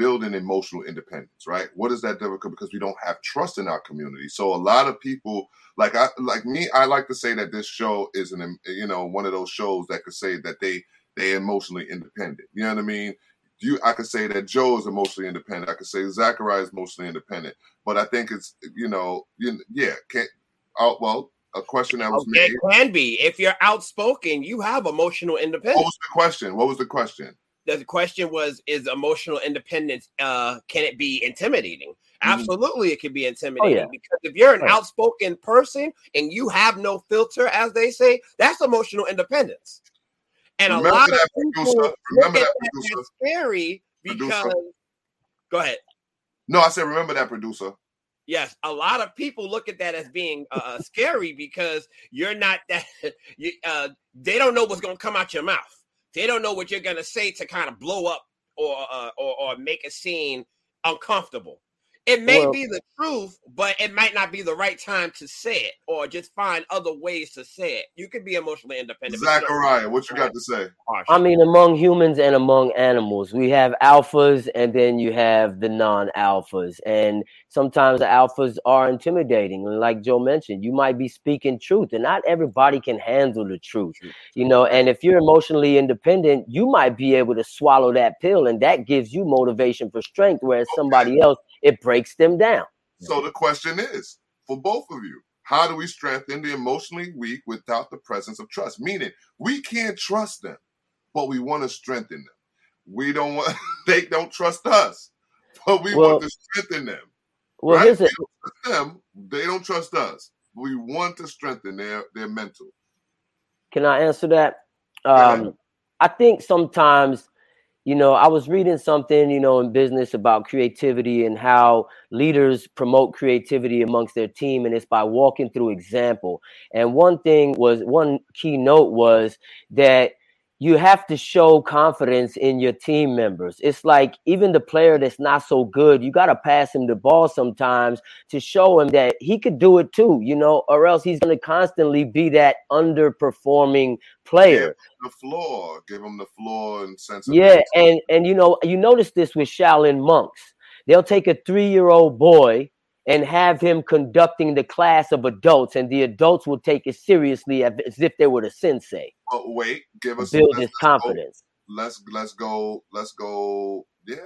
building emotional independence, right? What is that difficult? Because we don't have trust in our community. So a lot of people, like I, like me, I like to say that this show is an, you know, one of those shows that could say that they they emotionally independent. You know what I mean? You, I could say that Joe is emotionally independent. I could say Zachariah is emotionally independent. But I think it's, you know, you, yeah, can uh, well, a question that was Okay, made. It can be. If you're outspoken, you have emotional independence. What was the question? What was the question? The question was is emotional independence uh can it be intimidating Mhm. absolutely it can be intimidating yeah. because if you're an Right. outspoken person and you have no filter as they say that's emotional independence and Remember a lot that, of people producer. look Remember at that, that producer. scary Producer. because go ahead No, I said remember that producer. Yes, a lot of people look at that as being uh, scary because you're not that. [LAUGHS] You, uh, they don't know what's going to come out your mouth. They don't know what you're to say to kind of blow up or uh, or, or make a scene uncomfortable. It may Well- be the truth, but it might not be the right time to say it, or just find other ways to say it. You could be emotionally independent. but you don't Zachariah, what you got to say? I mean, among humans and among animals, we have alphas and then you have the non alphas. And sometimes the alphas are intimidating. And like Joe mentioned, you might be speaking truth, and not everybody can handle the truth, you know. And if you're emotionally independent, you might be able to swallow that pill, and that gives you motivation for strength, whereas somebody else, it breaks them down. So the question is for both of you, how do we strengthen the emotionally weak without the presence of trust? Meaning we can't trust them, but we want to strengthen them. We don't want [LAUGHS] they don't trust us, but we Well- want to strengthen them. Well, right? here's a, We don't trust them, they don't trust us. We want to strengthen their their mental. Can I answer that? Um, I think sometimes, you know, I was reading something, you know, in business about creativity and how leaders promote creativity amongst their team, and it's by walking through example. And one thing was, one key note was that you have to show confidence in your team members. It's like even the player that's not so good, you got to pass him the ball sometimes to show him that he could do it too, you know, or else he's going to constantly be that underperforming player. The floor, give him the floor and sense of Yeah, and and you know, you notice this with Shaolin monks. They'll take a three-year-old boy and have him conducting the class of adults, and the adults will take it seriously as if they were the sensei. But wait, give us Build his let's go- confidence. let's let's go let's go yeah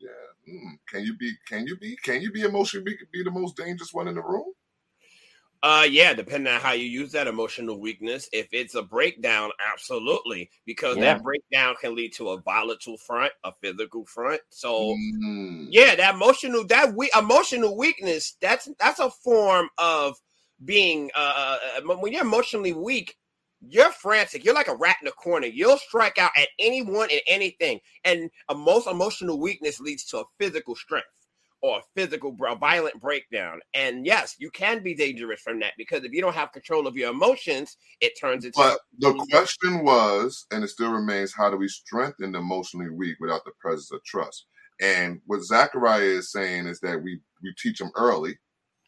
yeah mm. can you be can you be can you be emotionally be, be the most dangerous one in the room Uh, yeah, depending on how you use that emotional weakness. If it's a breakdown, absolutely, because Yeah. that breakdown can lead to a volatile front, a physical front. So, Mm. yeah, that emotional that we emotional weakness that's that's a form of being uh uh, when you're emotionally weak. You're frantic. You're like a rat in the corner. You'll strike out at anyone and anything. And a most emotional weakness leads to a physical strength or a physical, a violent breakdown. And yes, you can be dangerous from that because if you don't have control of your emotions, it turns into. but the question was and it still remains how do we strengthen the emotionally weak without the presence of trust and what zachariah is saying is that we we teach them early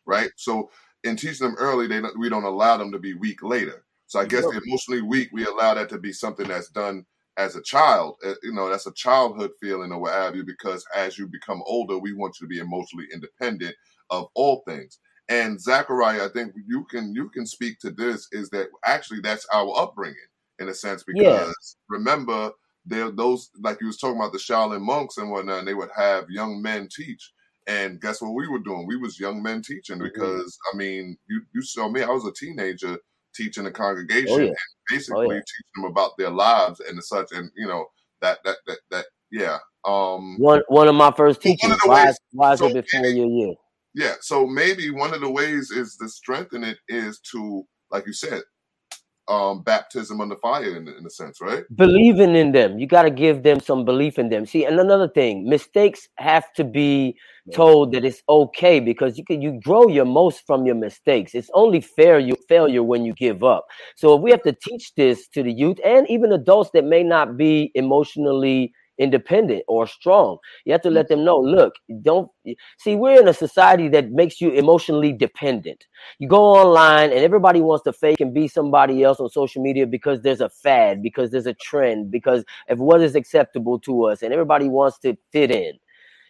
right so in teaching them early they don't, we don't allow them to be weak later so i guess the emotionally weak we allow that to be something that's done as a child uh, you know that's a childhood feeling or what have you because as you become older we want you to be emotionally independent of all things and zachariah i think you can you can speak to this is that actually that's our upbringing in a sense because Yeah. remember there those like you was talking about the shaolin monks and whatnot and they would have young men teach and guess what we were doing we was young men teaching Mhm. because i mean you you saw me i was a teenager teaching the congregation Oh, yeah. and basically teaching them about their lives and such and you know that that that that yeah um One one of my first Well, one teachers, of wise, ways- so before your year. yeah so maybe one of the ways is to strengthen it is to like you said um baptism under fire in, in a sense right believing in them. You got to give them some belief in them. See, and another thing, mistakes have to be told that it's okay because you can you grow your most from your mistakes. It's only fair you failure when you give up. So if we have to teach this to the youth and even adults that may not be emotionally independent or strong. You have to let them know, mm-hmm. look, don't see we're in a society that makes you emotionally dependent. You go online and everybody wants to fake and be somebody else on social media because there's a fad, because there's a trend, because of what is acceptable to us and everybody wants to fit in.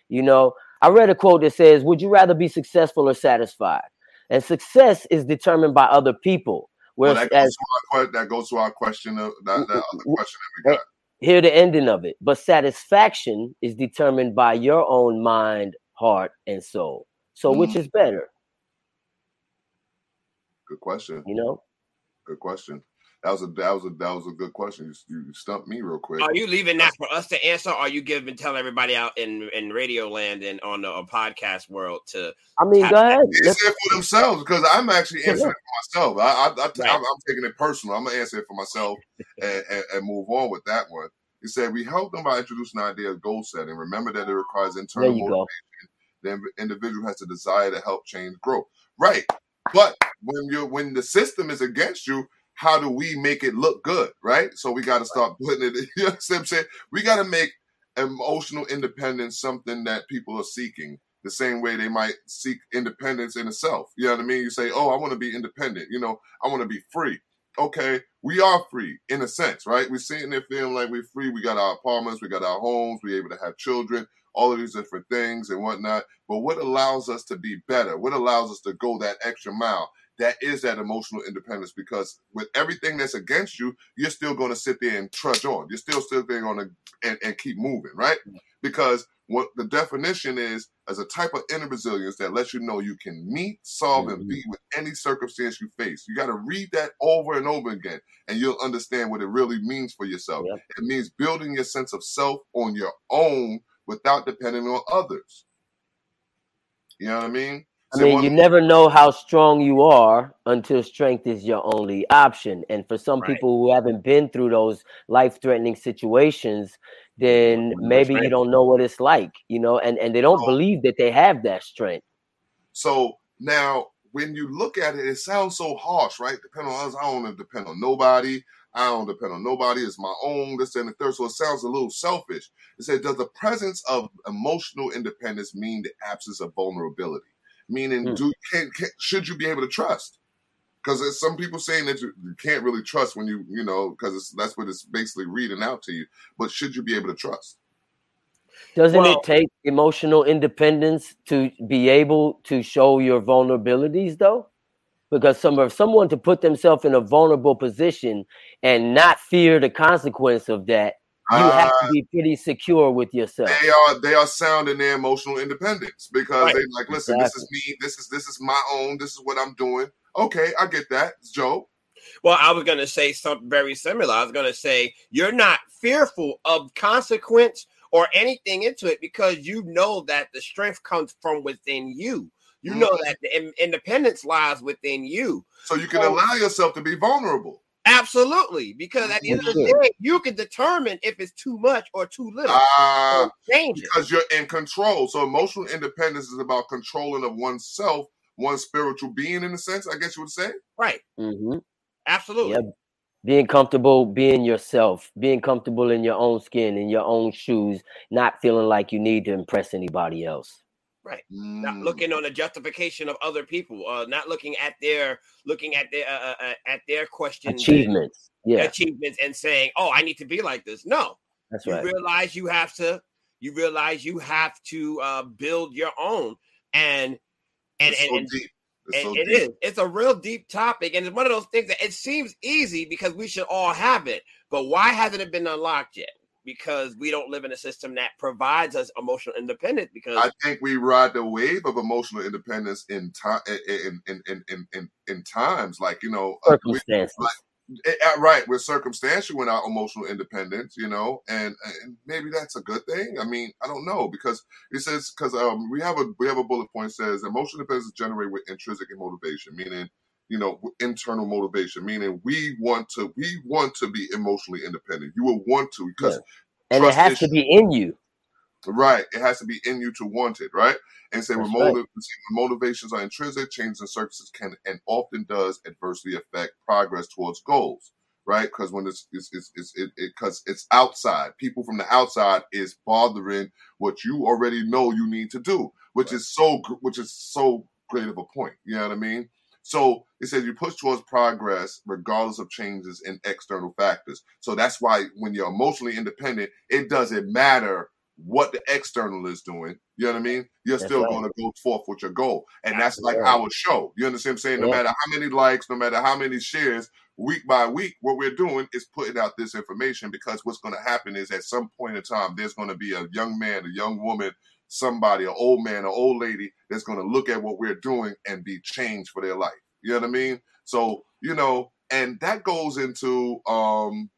You know, I read a quote that says, "Would you rather be successful or satisfied?" And success is determined by other people. Oh, well, that, goes to our, that goes to our question of that, that other [LAUGHS] question that we got. Hear the ending of it. But satisfaction is determined by your own mind, heart, and soul. So which Mm. is better? Good question. You know? Good question. That was a that was a that was a good question. You, you stumped me real quick. Are you leaving that for us to answer? Or are you giving tell everybody out in in radio land and on the podcast world to? I mean, go ahead. Let's- answer it for themselves because I'm actually Yeah, answering it for myself. I, I, I, Right. I'm, I'm taking it personal. I'm gonna answer it for myself [LAUGHS] and, and, and move on with that one. He said we help them by introducing the idea of goal setting. Remember that it requires internal you go. motivation. The individual has a desire to help change growth. Right, but when you when the system is against you, how do we make it look good? Right, so we got to start [LAUGHS] putting it. You know what I'm saying? We got to make emotional independence something that people are seeking the same way they might seek independence in itself. You know what I mean? You say, "Oh, I want to be independent." You know, I want to be free. Okay, we are free in a sense, right? We're sitting there feeling like we're free. We got our apartments, we got our homes, we're able to have children, all of these different things and whatnot. But what allows us to be better? What allows us to go that extra mile? That is that emotional independence because with everything that's against you, you're still going to sit there and trudge on. You're still still going to and, and keep moving, right? Because what the definition is as a type of inner resilience that lets you know you can meet, solve, and Mhm. be with any circumstance you face. You got to read that over and over again, and you'll understand what it really means for yourself. Yep. It means building your sense of self on your own without depending on others. You know what I mean? I mean, you never know how strong you are until strength is your only option. And for some Right. people who haven't been through those life threatening situations, then maybe you don't know what it's like, you know, and, and they don't Oh. believe that they have that strength. So now, when you look at it, it sounds so harsh, right? Depend on us. I don't depend on nobody. I don't depend on nobody. It's my own, this and the third. So it sounds a little selfish. It said, does the presence of emotional independence mean the absence of vulnerability? Meaning, Hmm. do can, can should you be able to trust? Because some people saying that you, you can't really trust when you, you know, because that's what it's basically reading out to you. But should you be able to trust? Doesn't Well- it take emotional independence to be able to show your vulnerabilities though? Because some of someone to put themselves in a vulnerable position and not fear the consequence of that, you have Uh, to be pretty secure with yourself. they are they are sound in their emotional independence because Right. they like listen this is me this is this is my own this is what i'm doing okay i get that joe Well, I was going to say something very similar. I was going to say you're not fearful of consequence or anything into it because you know that the strength comes from within you. You know Mhm. that the in- independence lies within you. so you can Oh. allow yourself to be vulnerable Absolutely, because at the end of the day, you can determine if it's too much or too little. Ah, or change it. because you're in control so emotional independence is about controlling of oneself one spiritual being in a sense i guess you would say Right. hmm Absolutely. Yeah, being comfortable being yourself, being comfortable in your own skin, in your own shoes, not feeling like you need to impress anybody else. Not Mm. looking on the justification of other people, uh, not looking at their looking at their uh, uh, at their questions, Achievements. Yeah, achievements, and saying, "Oh, I need to be like this." No, that's you right. realize you have to you realize you have to uh build your own and and it's and, so and, it's and so it deep. is it's a real deep topic and it's one of those things that it seems easy because we should all have it but why hasn't it been unlocked yet because we don't live in a system that provides us emotional independence because I think we ride the wave of emotional independence in time in in in in, in, in times like you know uh, we- Circumstances. Eh, eh, right we're circumstantial in our emotional independence you know and, and maybe that's a good thing i mean i don't know because it says because um we have a we have a bullet point says emotional independence is generated with intrinsic motivation meaning you know internal motivation meaning we want to we want to be emotionally independent you will want to because and it has is- to be in you. Right. It has to be in you to want it, right? And say when, motiv- when motivations are intrinsic, changes in circumstances can and often does adversely affect progress towards goals. right? Because when it's it's it's it's it because it, it's outside. People from the outside is bothering what you already know you need to do, which Right. is so which is so great of a point. You know what I mean? So it says you push towards progress regardless of changes in external factors. So that's why when you're emotionally independent, it doesn't matter what the external is doing. You know what I mean? You're That's still right. going to go forth with your goal. And that's like Right. our show. You understand what I'm saying? No matter how many likes, no matter how many shares, week by week, what we're doing is putting out this information because what's going to happen is at some point in time, there's going to be a young man, a young woman, somebody, an old man, an old lady that's going to look at what we're doing and be changed for their life. You know what I mean? So, you know, and that goes into um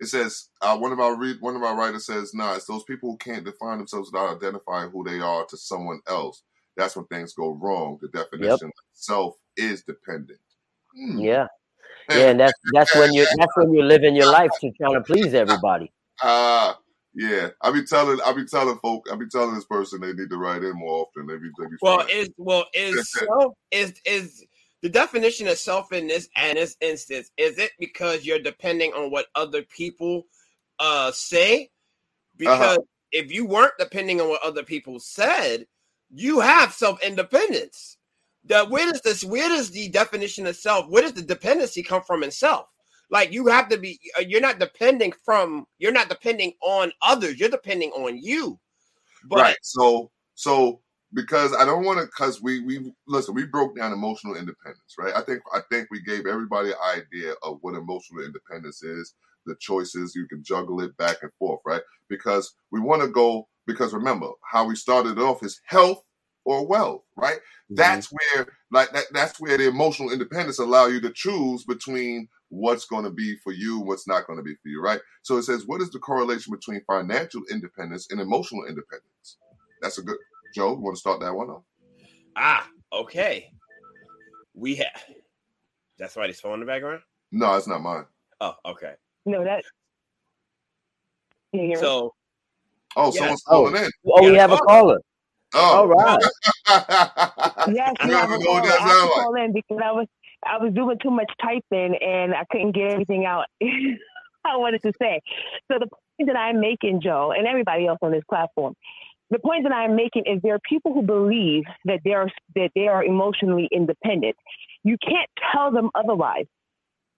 it says uh, one of our read one of our writers says, "Nah, it's those people who can't define themselves without identifying who they are to someone else. That's when things go wrong. The definition of self is dependent." Hmm. Yeah, [LAUGHS] yeah, and that's that's when you're that's when you're living your life to trying to please everybody. [LAUGHS] Ah, yeah. I be telling, I be telling folk, I be telling this person they need to write in more often. They be, they be Well, is well is [LAUGHS] self is is the definition of self in this and this instance is it because you're depending on what other people uh say? Because if you weren't depending on what other people said, you have self independence. The where does this where does the definition of self? Where does the dependency come from in self? Like you have to be uh, you're not depending from you're not depending on others, you're depending on you. But right. So, so because I don't want to, because we we listen, we broke down emotional independence, right? I think I think we gave everybody an idea of what emotional independence is, the choices you can juggle it back and forth, right? Because we want to go. Because remember how we started off is health or wealth, right? That's where like that, that's where the emotional independence allow you to choose between what's going to be for you, what's not going to be for you, right? So it says, what is the correlation between financial independence and emotional independence? That's a good Joe. You want to start that one off? Ah, okay. We have. That's why this phone in the background. No, it's not mine. Oh, okay. No, that. You hear me? So Oh, Yes. someone's Oh, calling in. oh, we have a caller. Oh, All right. Yes, [LAUGHS] I you don't have a even know what call. that I had to call in because I was I was doing too much typing and I couldn't get everything out [LAUGHS] I wanted to say. So the point that I'm making, Joe, and everybody else on this platform, the point that I'm making is there are people who believe that they are that they are emotionally independent. You can't tell them otherwise.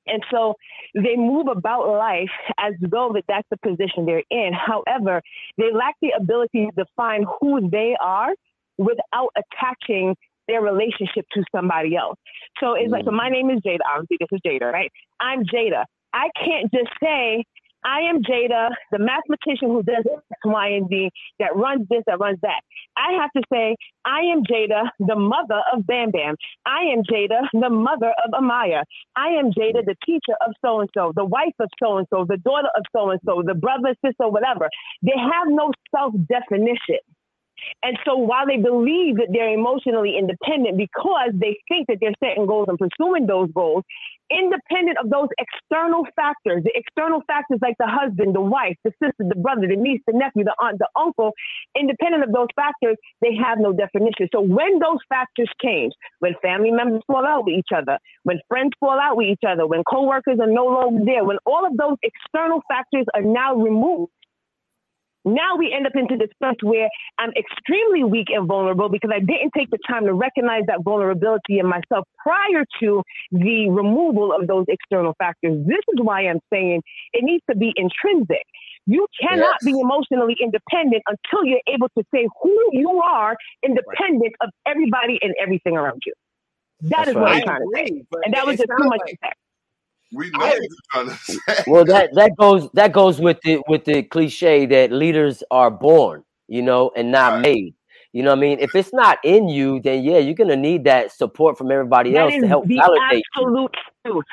And so they move about life as though that that's the position they're in. However, they lack the ability to define who they are without attaching their relationship to somebody else. So it's like, so my mm. name is Jada. Obviously, this is Jada, right? I'm Jada. I can't just say, I am Jada, the mathematician who does X, Y, and Z, that runs this, that runs that. I have to say, I am Jada, the mother of Bam Bam. I am Jada, the mother of Amaya. I am Jada, the teacher of so and so, the wife of so and so, the daughter of so and so, the brother, sister, whatever. They have no self definition. And so while they believe that they're emotionally independent because they think that they're setting goals and pursuing those goals, independent of those external factors, the external factors like the husband, the wife, the sister, the brother, the niece, the nephew, the aunt, the uncle, independent of those factors, they have no definition. So when those factors change, when family members fall out with each other, when friends fall out with each other, when coworkers are no longer there, when all of those external factors are now removed, now we end up into this place where I'm extremely weak and vulnerable because I didn't take the time to recognize that vulnerability in myself prior to the removal of those external factors. This is why I'm saying it needs to be intrinsic. You cannot Yes. be emotionally independent until you're able to say who you are independent of everybody and everything around you. That That's is what right. I'm I trying to say. but And that was just too much like- to say. We know I- what you're trying to say. Well, that that goes that goes with the with the cliche that leaders are born, you know, and not Right. made. You know what I mean? If it's not in you, then yeah, you're gonna need that support from everybody That else to help the validate you. absolute truth.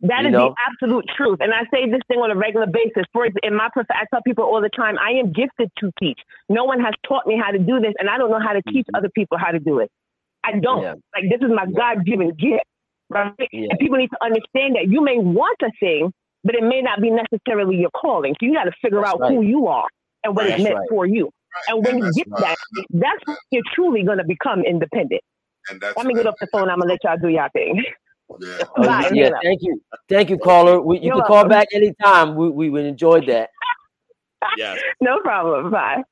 That You is know? the absolute truth. And I say this thing on a regular basis. For in my prof- I tell people all the time, I am gifted to teach. No one has taught me how to do this, and I don't know how to teach other people how to do it. I don't. Mm-hmm. Yeah. Like this is my God given gift, right? Yeah. And people need to understand that you may want a thing, but it may not be necessarily your calling. So you got to figure That's out right. who you are and what Right. is meant right. for you. And when And you get right. that, that's when you're truly going to become independent. And that's Let me get off the phone. I'm gonna let y'all do y'all thing. Yeah. [LAUGHS] Oh, Bye, yeah, Mila. thank you, thank you, caller. We, you You're can call welcome. back anytime. We we would enjoyed [LAUGHS] that. Yes. [LAUGHS] No problem. Bye.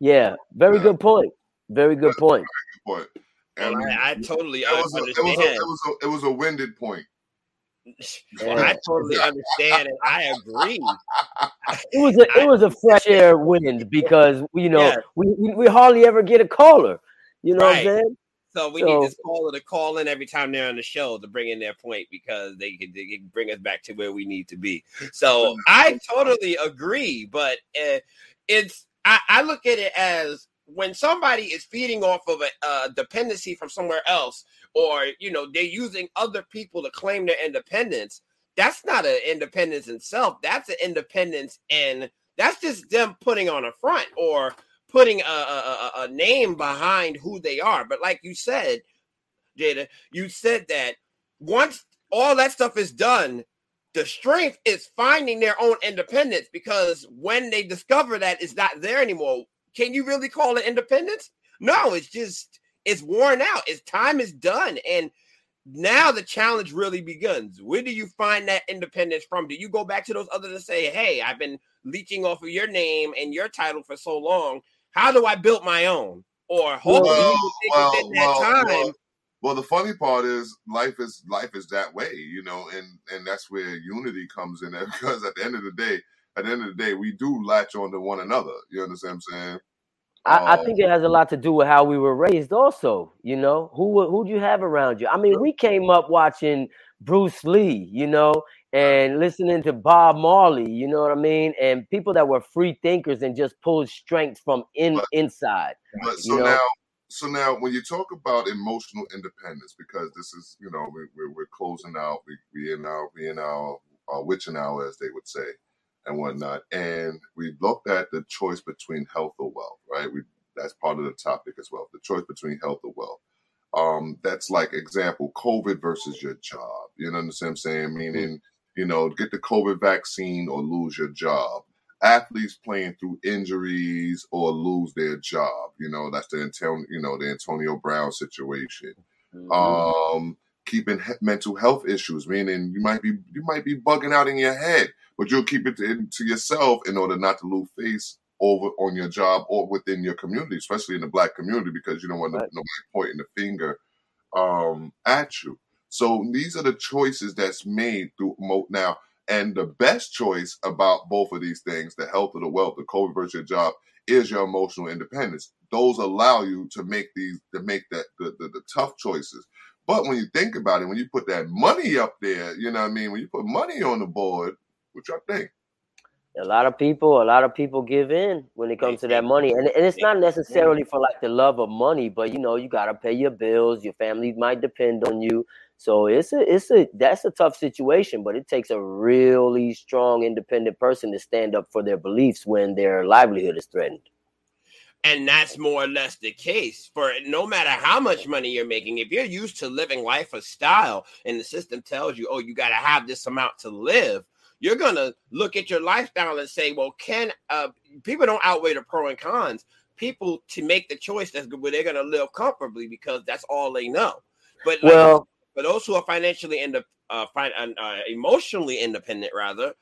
Yeah, very Yeah. good point. Very good point. Good point. Well, And I, I totally it was, a, it, was a, understand. it, was a, it was a winded point. Well, [LAUGHS] I totally understand and I agree. It was a it was a fresh air wind because you know Yeah. we, we we hardly ever get a caller. You know Right. what I'm saying? So we So- need this caller to call in every time they're on the show to bring in their point because they can, they can bring us back to where we need to be. So I totally agree, but uh, it's I, I look at it as when somebody is feeding off of a uh, dependency from somewhere else, or you know they're using other people to claim their independence. That's not an independence in self. That's an independence, and that's just them putting on a front or putting a, a, a- a name behind who they are. But like you said, Jada, you said that once all that stuff is done, the strength is finding their own independence because when they discover that it's not there anymore, can you really call it independence? No, it's just it's worn out. Its time is done. And now the challenge really begins. Where do you find that independence from? Do you go back to those others and say, Hey, I've been leeching off of your name and your title for so long. How do I build my own? Or hopefully Well, take well, that well, time. well, well, the funny part is life is life is that way, you know, and and that's where unity comes in. There [LAUGHS] because at the end of the day, at the end of the day, we do latch on to one another. You understand what I'm saying? I, I Um, think it has a lot to do with how we were raised. Also, you know, who who do you have around you? I mean, we came up watching Bruce Lee, you know, and listening to Bob Marley. You know what I mean? And people that were free thinkers and just pulled strength from in But- inside. But so know? now, so now, when you talk about emotional independence, because this is, you know, we, we're we're closing out, we we in our we in our our witching hour, as they would say, and whatnot, and we looked at the choice between health or wealth, right? We that's part of the topic as well, the choice between health or wealth. Um, that's like example, COVID versus your job. You know what I'm saying? Meaning, you know, get the COVID vaccine or lose your job athletes playing through injuries or lose their job. You know, that's the Antonio, you know, the Antonio Brown situation. Mhm. Um, keeping he- mental health issues, meaning you might be you might be bugging out in your head, but you'll keep it to, to yourself in order not to lose face over on your job or within your community, especially in the black community, because you don't want Right. nobody pointing the finger um, at you. So these are the choices that's made through mo- now. And the best choice about both of these things, the health of the wealth, the COVID versus your job, is your emotional independence. Those allow you to make these to make that the, the, the tough choices. But when you think about it, when you put that money up there, you know what I mean? When you put money on the board, what I think. a lot of people a lot of people give in when it comes to that money and, and it's not necessarily for like the love of money but you know you got to pay your bills your family might depend on you so it's a it's a that's a tough situation but it takes a really strong independent person to stand up for their beliefs when their livelihood is threatened And that's more or less the case for no matter how much money you're making. If you're used to living life a style and the system tells you, oh, you got to have this amount to live, you're going to look at your lifestyle and say, well, can uh, people don't outweigh the pro and cons? People to make the choice that's where they're going to live comfortably because that's all they know. But like, well for those who are financially and uh, fin- uh, emotionally independent, rather,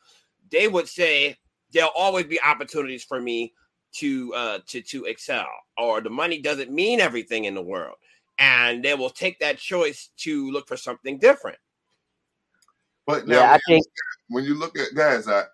they would say there'll always be opportunities for me to uh, to to excel, or the money doesn't mean everything in the world, and they will take that choice to look for something different. But now, yeah i think when you look at guys, I,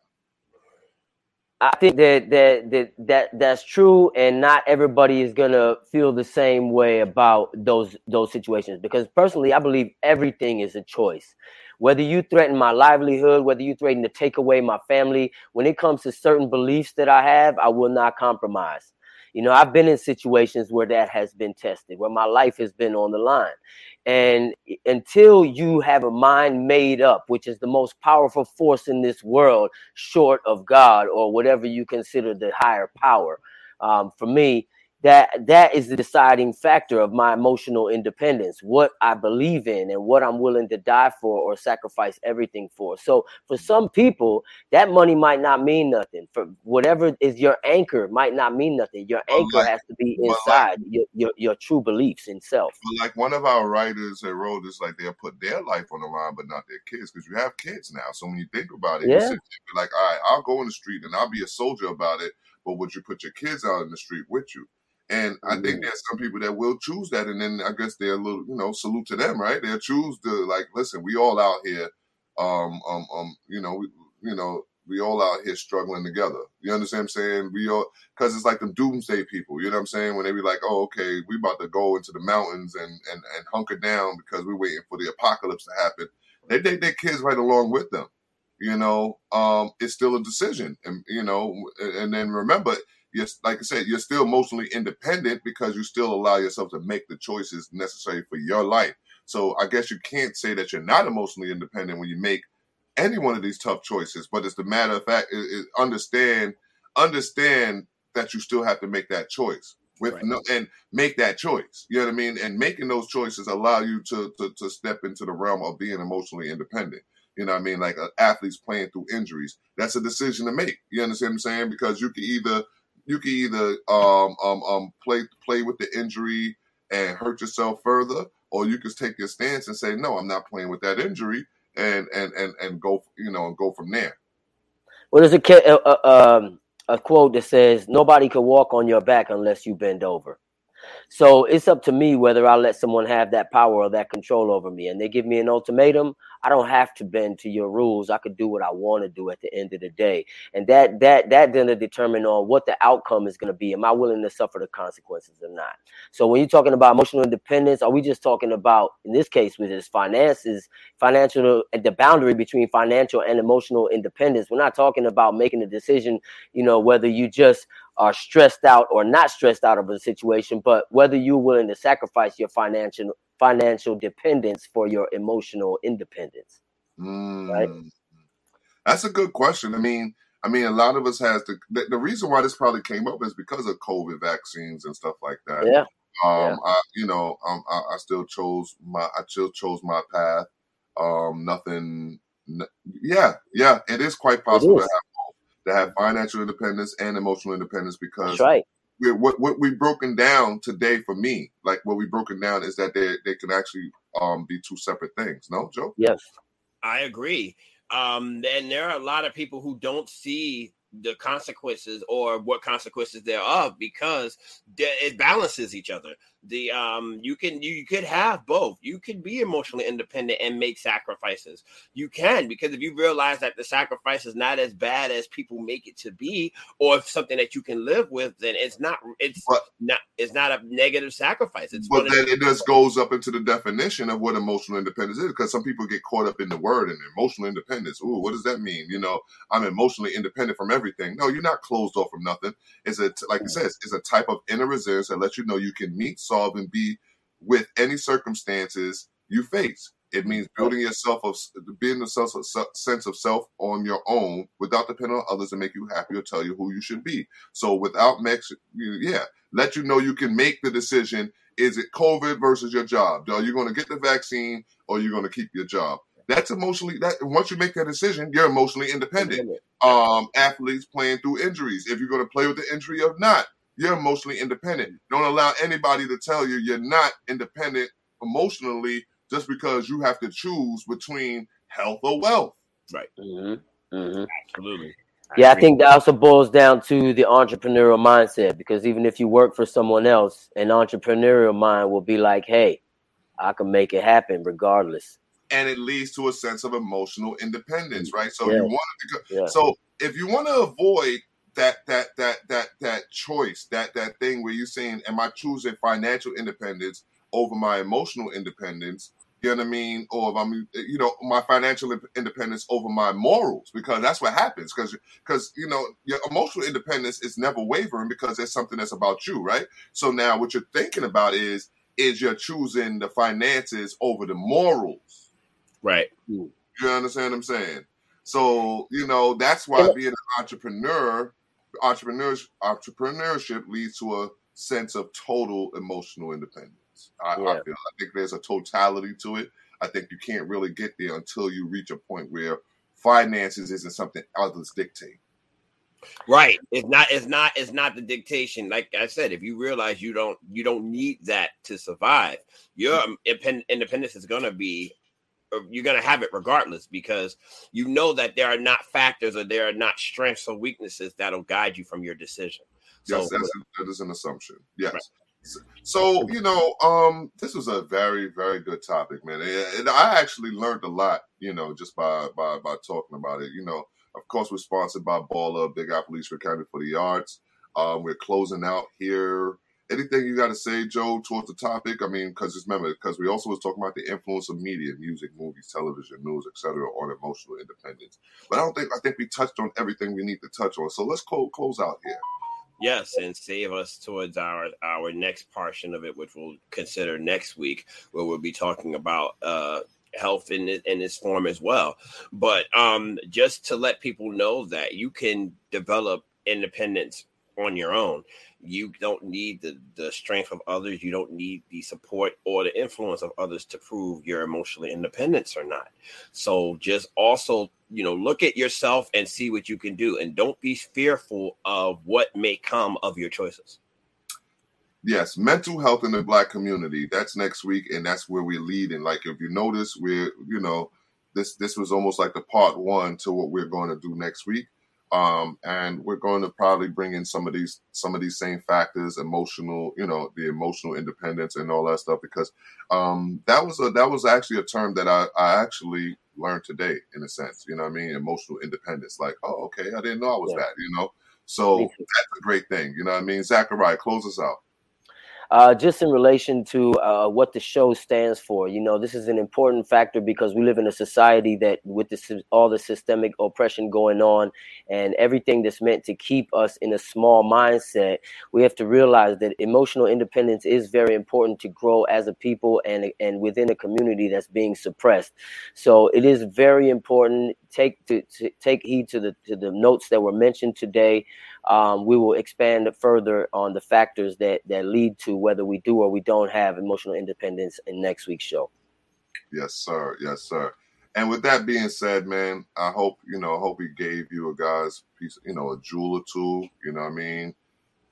I think that that that that that's true, and not everybody is gonna feel the same way about those those situations. Because personally, I believe everything is a choice. Whether you threaten my livelihood, whether you threaten to take away my family, when it comes to certain beliefs that I have, I will not compromise. You know, I've been in situations where that has been tested, where my life has been on the line. And until you have a mind made up, which is the most powerful force in this world, short of God or whatever you consider the higher power. Um, for me, that that is the deciding factor of my emotional independence what i believe in and what i'm willing to die for or sacrifice everything for so for some people that money might not mean nothing for whatever is your anchor might not mean nothing your anchor like- has to be but like- inside your, your your true beliefs in self like one of our writers that wrote this, like they'll put their life on the line, but not their kids, because you have kids now. So when you think about it, Yeah. like, all right, I'll go in the street and I'll be a soldier about it, but would you put your kids out in the street with you? And I think there's some people that will choose that, and then I guess they're a little, you know, salute to them, right? They'll choose to like, listen, we all out here, um, um, um, you know, we, you know, we all out here struggling together. You understand what I'm saying? We all, because it's like the doomsday people. You know what I'm saying? When they be like, "Oh, okay, we about to go into the mountains and and and hunker down because we're waiting for the apocalypse to happen." They take their kids right along with them. You know, um, it's still a decision, and you know, and, and then remember, yes, like I said, you're still emotionally independent because you still allow yourself to make the choices necessary for your life. So I guess you can't say that you're not emotionally independent when you make any one of these tough choices. But it's the matter of fact, is, is understand understand that you still have to make that choice with Right. no and make that choice. You know what I mean? And making those choices allow you to to, to step into the realm of being emotionally independent. You know what I mean? Like uh, athletes playing through injuries. That's a decision to make. You understand what I'm saying? Because you can either you can either um um um play play with the injury and hurt yourself further, or you can take your stance and say, no, I'm not playing with that injury, and and and and go you know and go from there. Well, there's a, um, a quote that says, Nobody can walk on your back unless you bend over. So it's up to me whether I let someone have that power or that control over me. And they give me an ultimatum. I don't have to bend to your rules. I could do what I want to do at the end of the day. And that that that then to determine on what the outcome is going to be. Am I willing to suffer the consequences or not? So when you're talking about emotional independence, are we just talking about in this case with his finances, financial the boundary between financial and emotional independence? We're not talking about making a decision, you know, whether you just are stressed out or not stressed out of a situation, but whether you're willing to sacrifice your financial financial dependence for your emotional independence. Right. Mm. That's a good question. I mean, I mean, a lot of us has the, the the reason why this probably came up is because of COVID vaccines and stuff like that. Yeah. Um, I, you know, um, I, I still chose my, I still chose my path. Um, nothing. n- yeah, yeah, it is quite possible is. to have to have financial independence and emotional independence because That's right. we, what what we've broken down today for me, like what we've broken down is that they they can actually um be two separate things. No, Joe. Yes. I agree. Um, and there are a lot of people who don't see the consequences or what consequences there are because it balances each other. The um, you can you, you could have both. You can be emotionally independent and make sacrifices. You can because if you realize that the sacrifice is not as bad as people make it to be, or if something that you can live with, then it's not. It's But- not. It's not a negative sacrifice. It's But then it just goes up into the definition of what emotional independence is, because some people get caught up in the word and emotional independence. Ooh, what does that mean? You know, I'm emotionally independent from everything. No, you're not closed off from nothing. It's a like it says, it's a type of inner resilience that lets you know you can meet, solve, and be with any circumstances you face. It means building yourself of being a self, sense of self on your own without depending on others to make you happy or tell you who you should be. So without mix, yeah, let you know you can make the decision. Is it COVID versus your job? Are you going to get the vaccine or are you're going to keep your job? That's emotionally that once you make that decision, you're emotionally independent. Um, athletes playing through injuries. If you're going to play with the injury or not, you're emotionally independent. Don't allow anybody to tell you you're not independent emotionally just because you have to choose between health or wealth. hmm hmm absolutely. Yeah, I think that also boils down to the entrepreneurial mindset because even if you work for someone else, an entrepreneurial mind will be like, hey, I can make it happen regardless. and it leads to a sense of emotional independence, right? So Yeah. you want to, Yeah. so if you want to avoid that that that that that choice, that that thing where you're saying, "Am I choosing financial independence over my emotional independence?" You know what I mean? Or if I'm, you know, my financial independence over my morals, because that's what happens. Because, because you know, your emotional independence is never wavering because there's something that's about you, right? So now, what you're thinking about is, is you're choosing the finances over the morals. right. You understand what I'm saying? So, you know, that's why being an entrepreneur, entrepreneurs, entrepreneurship leads to a sense of total emotional independence. I, I feel I think there's a totality to it. I think you can't really get there until you reach a point where finances isn't something others dictate. Right. It's not. It's not. It's not the dictation. Like I said, if you realize you don't, you don't need that to survive. Your mm-hmm. independence is going to be. Or You're going to have it regardless because you know that there are not factors or there are not strengths or weaknesses that'll guide you from your decision. So Yes, that's, that is an assumption. Yes. So you know, um, this was a very, very good topic, man, and I actually learned a lot, you know, just by by by talking about it. You know, of course, we're sponsored by Baller, Big Apple East County for the Arts. Um, we're closing out here. Anything you got to say, Joe, towards the topic? I mean, because just remember, because we also was talking about the influence of media, music, movies, television, news, etc., on emotional independence. But I don't think I think we touched on everything we need to touch on. So let's close close out here. Yes, and save us towards our our next portion of it, which we'll consider next week, where we'll be talking about uh, health in in its form as well. But um, just to let people know that you can develop independence on your own. You don't need the the strength of others. You don't need the support or the influence of others to prove your emotionally independence or not. So just also, you know, look at yourself and see what you can do, and don't be fearful of what may come of your choices. Yes, mental health in the black community. That's next week, and that's where we lead. And like, if you notice, we're you know, this this was almost like the part one to what we're going to do next week. Um, and we're going to probably bring in some of these some of these same factors, emotional, you know, the emotional independence and all that stuff, because um, that was a that was actually a term that I I actually learned today, in a sense. You know what I mean? Emotional independence. Like, oh, okay, I didn't know I was Yeah. that. You know, so that's a great thing. You know what I mean? Zachariah, close us out. Uh, just in relation to uh, what the show stands for. You know, this is an important factor because we live in a society that, with the, sy- all the systemic oppression going on and everything that's meant to keep us in a small mindset, we have to realize that emotional independence is very important to grow as a people and and within a community that's being suppressed. So it is very important. Take to, to take heed to the to the notes that were mentioned today um, we will expand further on the factors that that lead to whether we do or we don't have emotional independence in next week's show. Yes, sir. Yes, sir. And with that being said, man, I hope you know. I hope we gave you a guys piece, you know, a jewel or two. You know what I mean?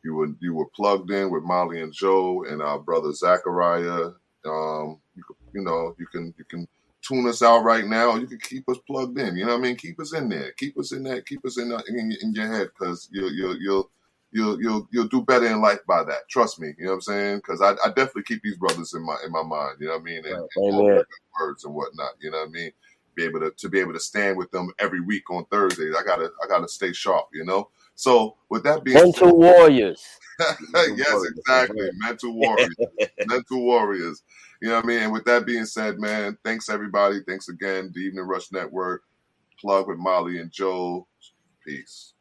You were you were plugged in with Molly and Joe and our brother Zachariah. Um, you you know, you can you can tune us out right now. You can keep us plugged in. You know what I mean? Keep us in there. Keep us in that. Keep us in uh, in, in your head because you you you'll you'll you'll you'll do better in life by that. Trust me. You know what I'm saying? Because I, I definitely keep these brothers in my in my mind. You know what I mean? And, and all words and whatnot. You know what I mean? Be able to to be able to stand with them every week on Thursdays. I gotta I gotta stay sharp. You know. So with that being Mental said, warriors. [LAUGHS] yes, exactly. Mental warriors. Mental warriors. You know what I mean? And with that being said, man, thanks everybody. Thanks again. The Evening Rush Network. Plug with Molly and Joe. Peace.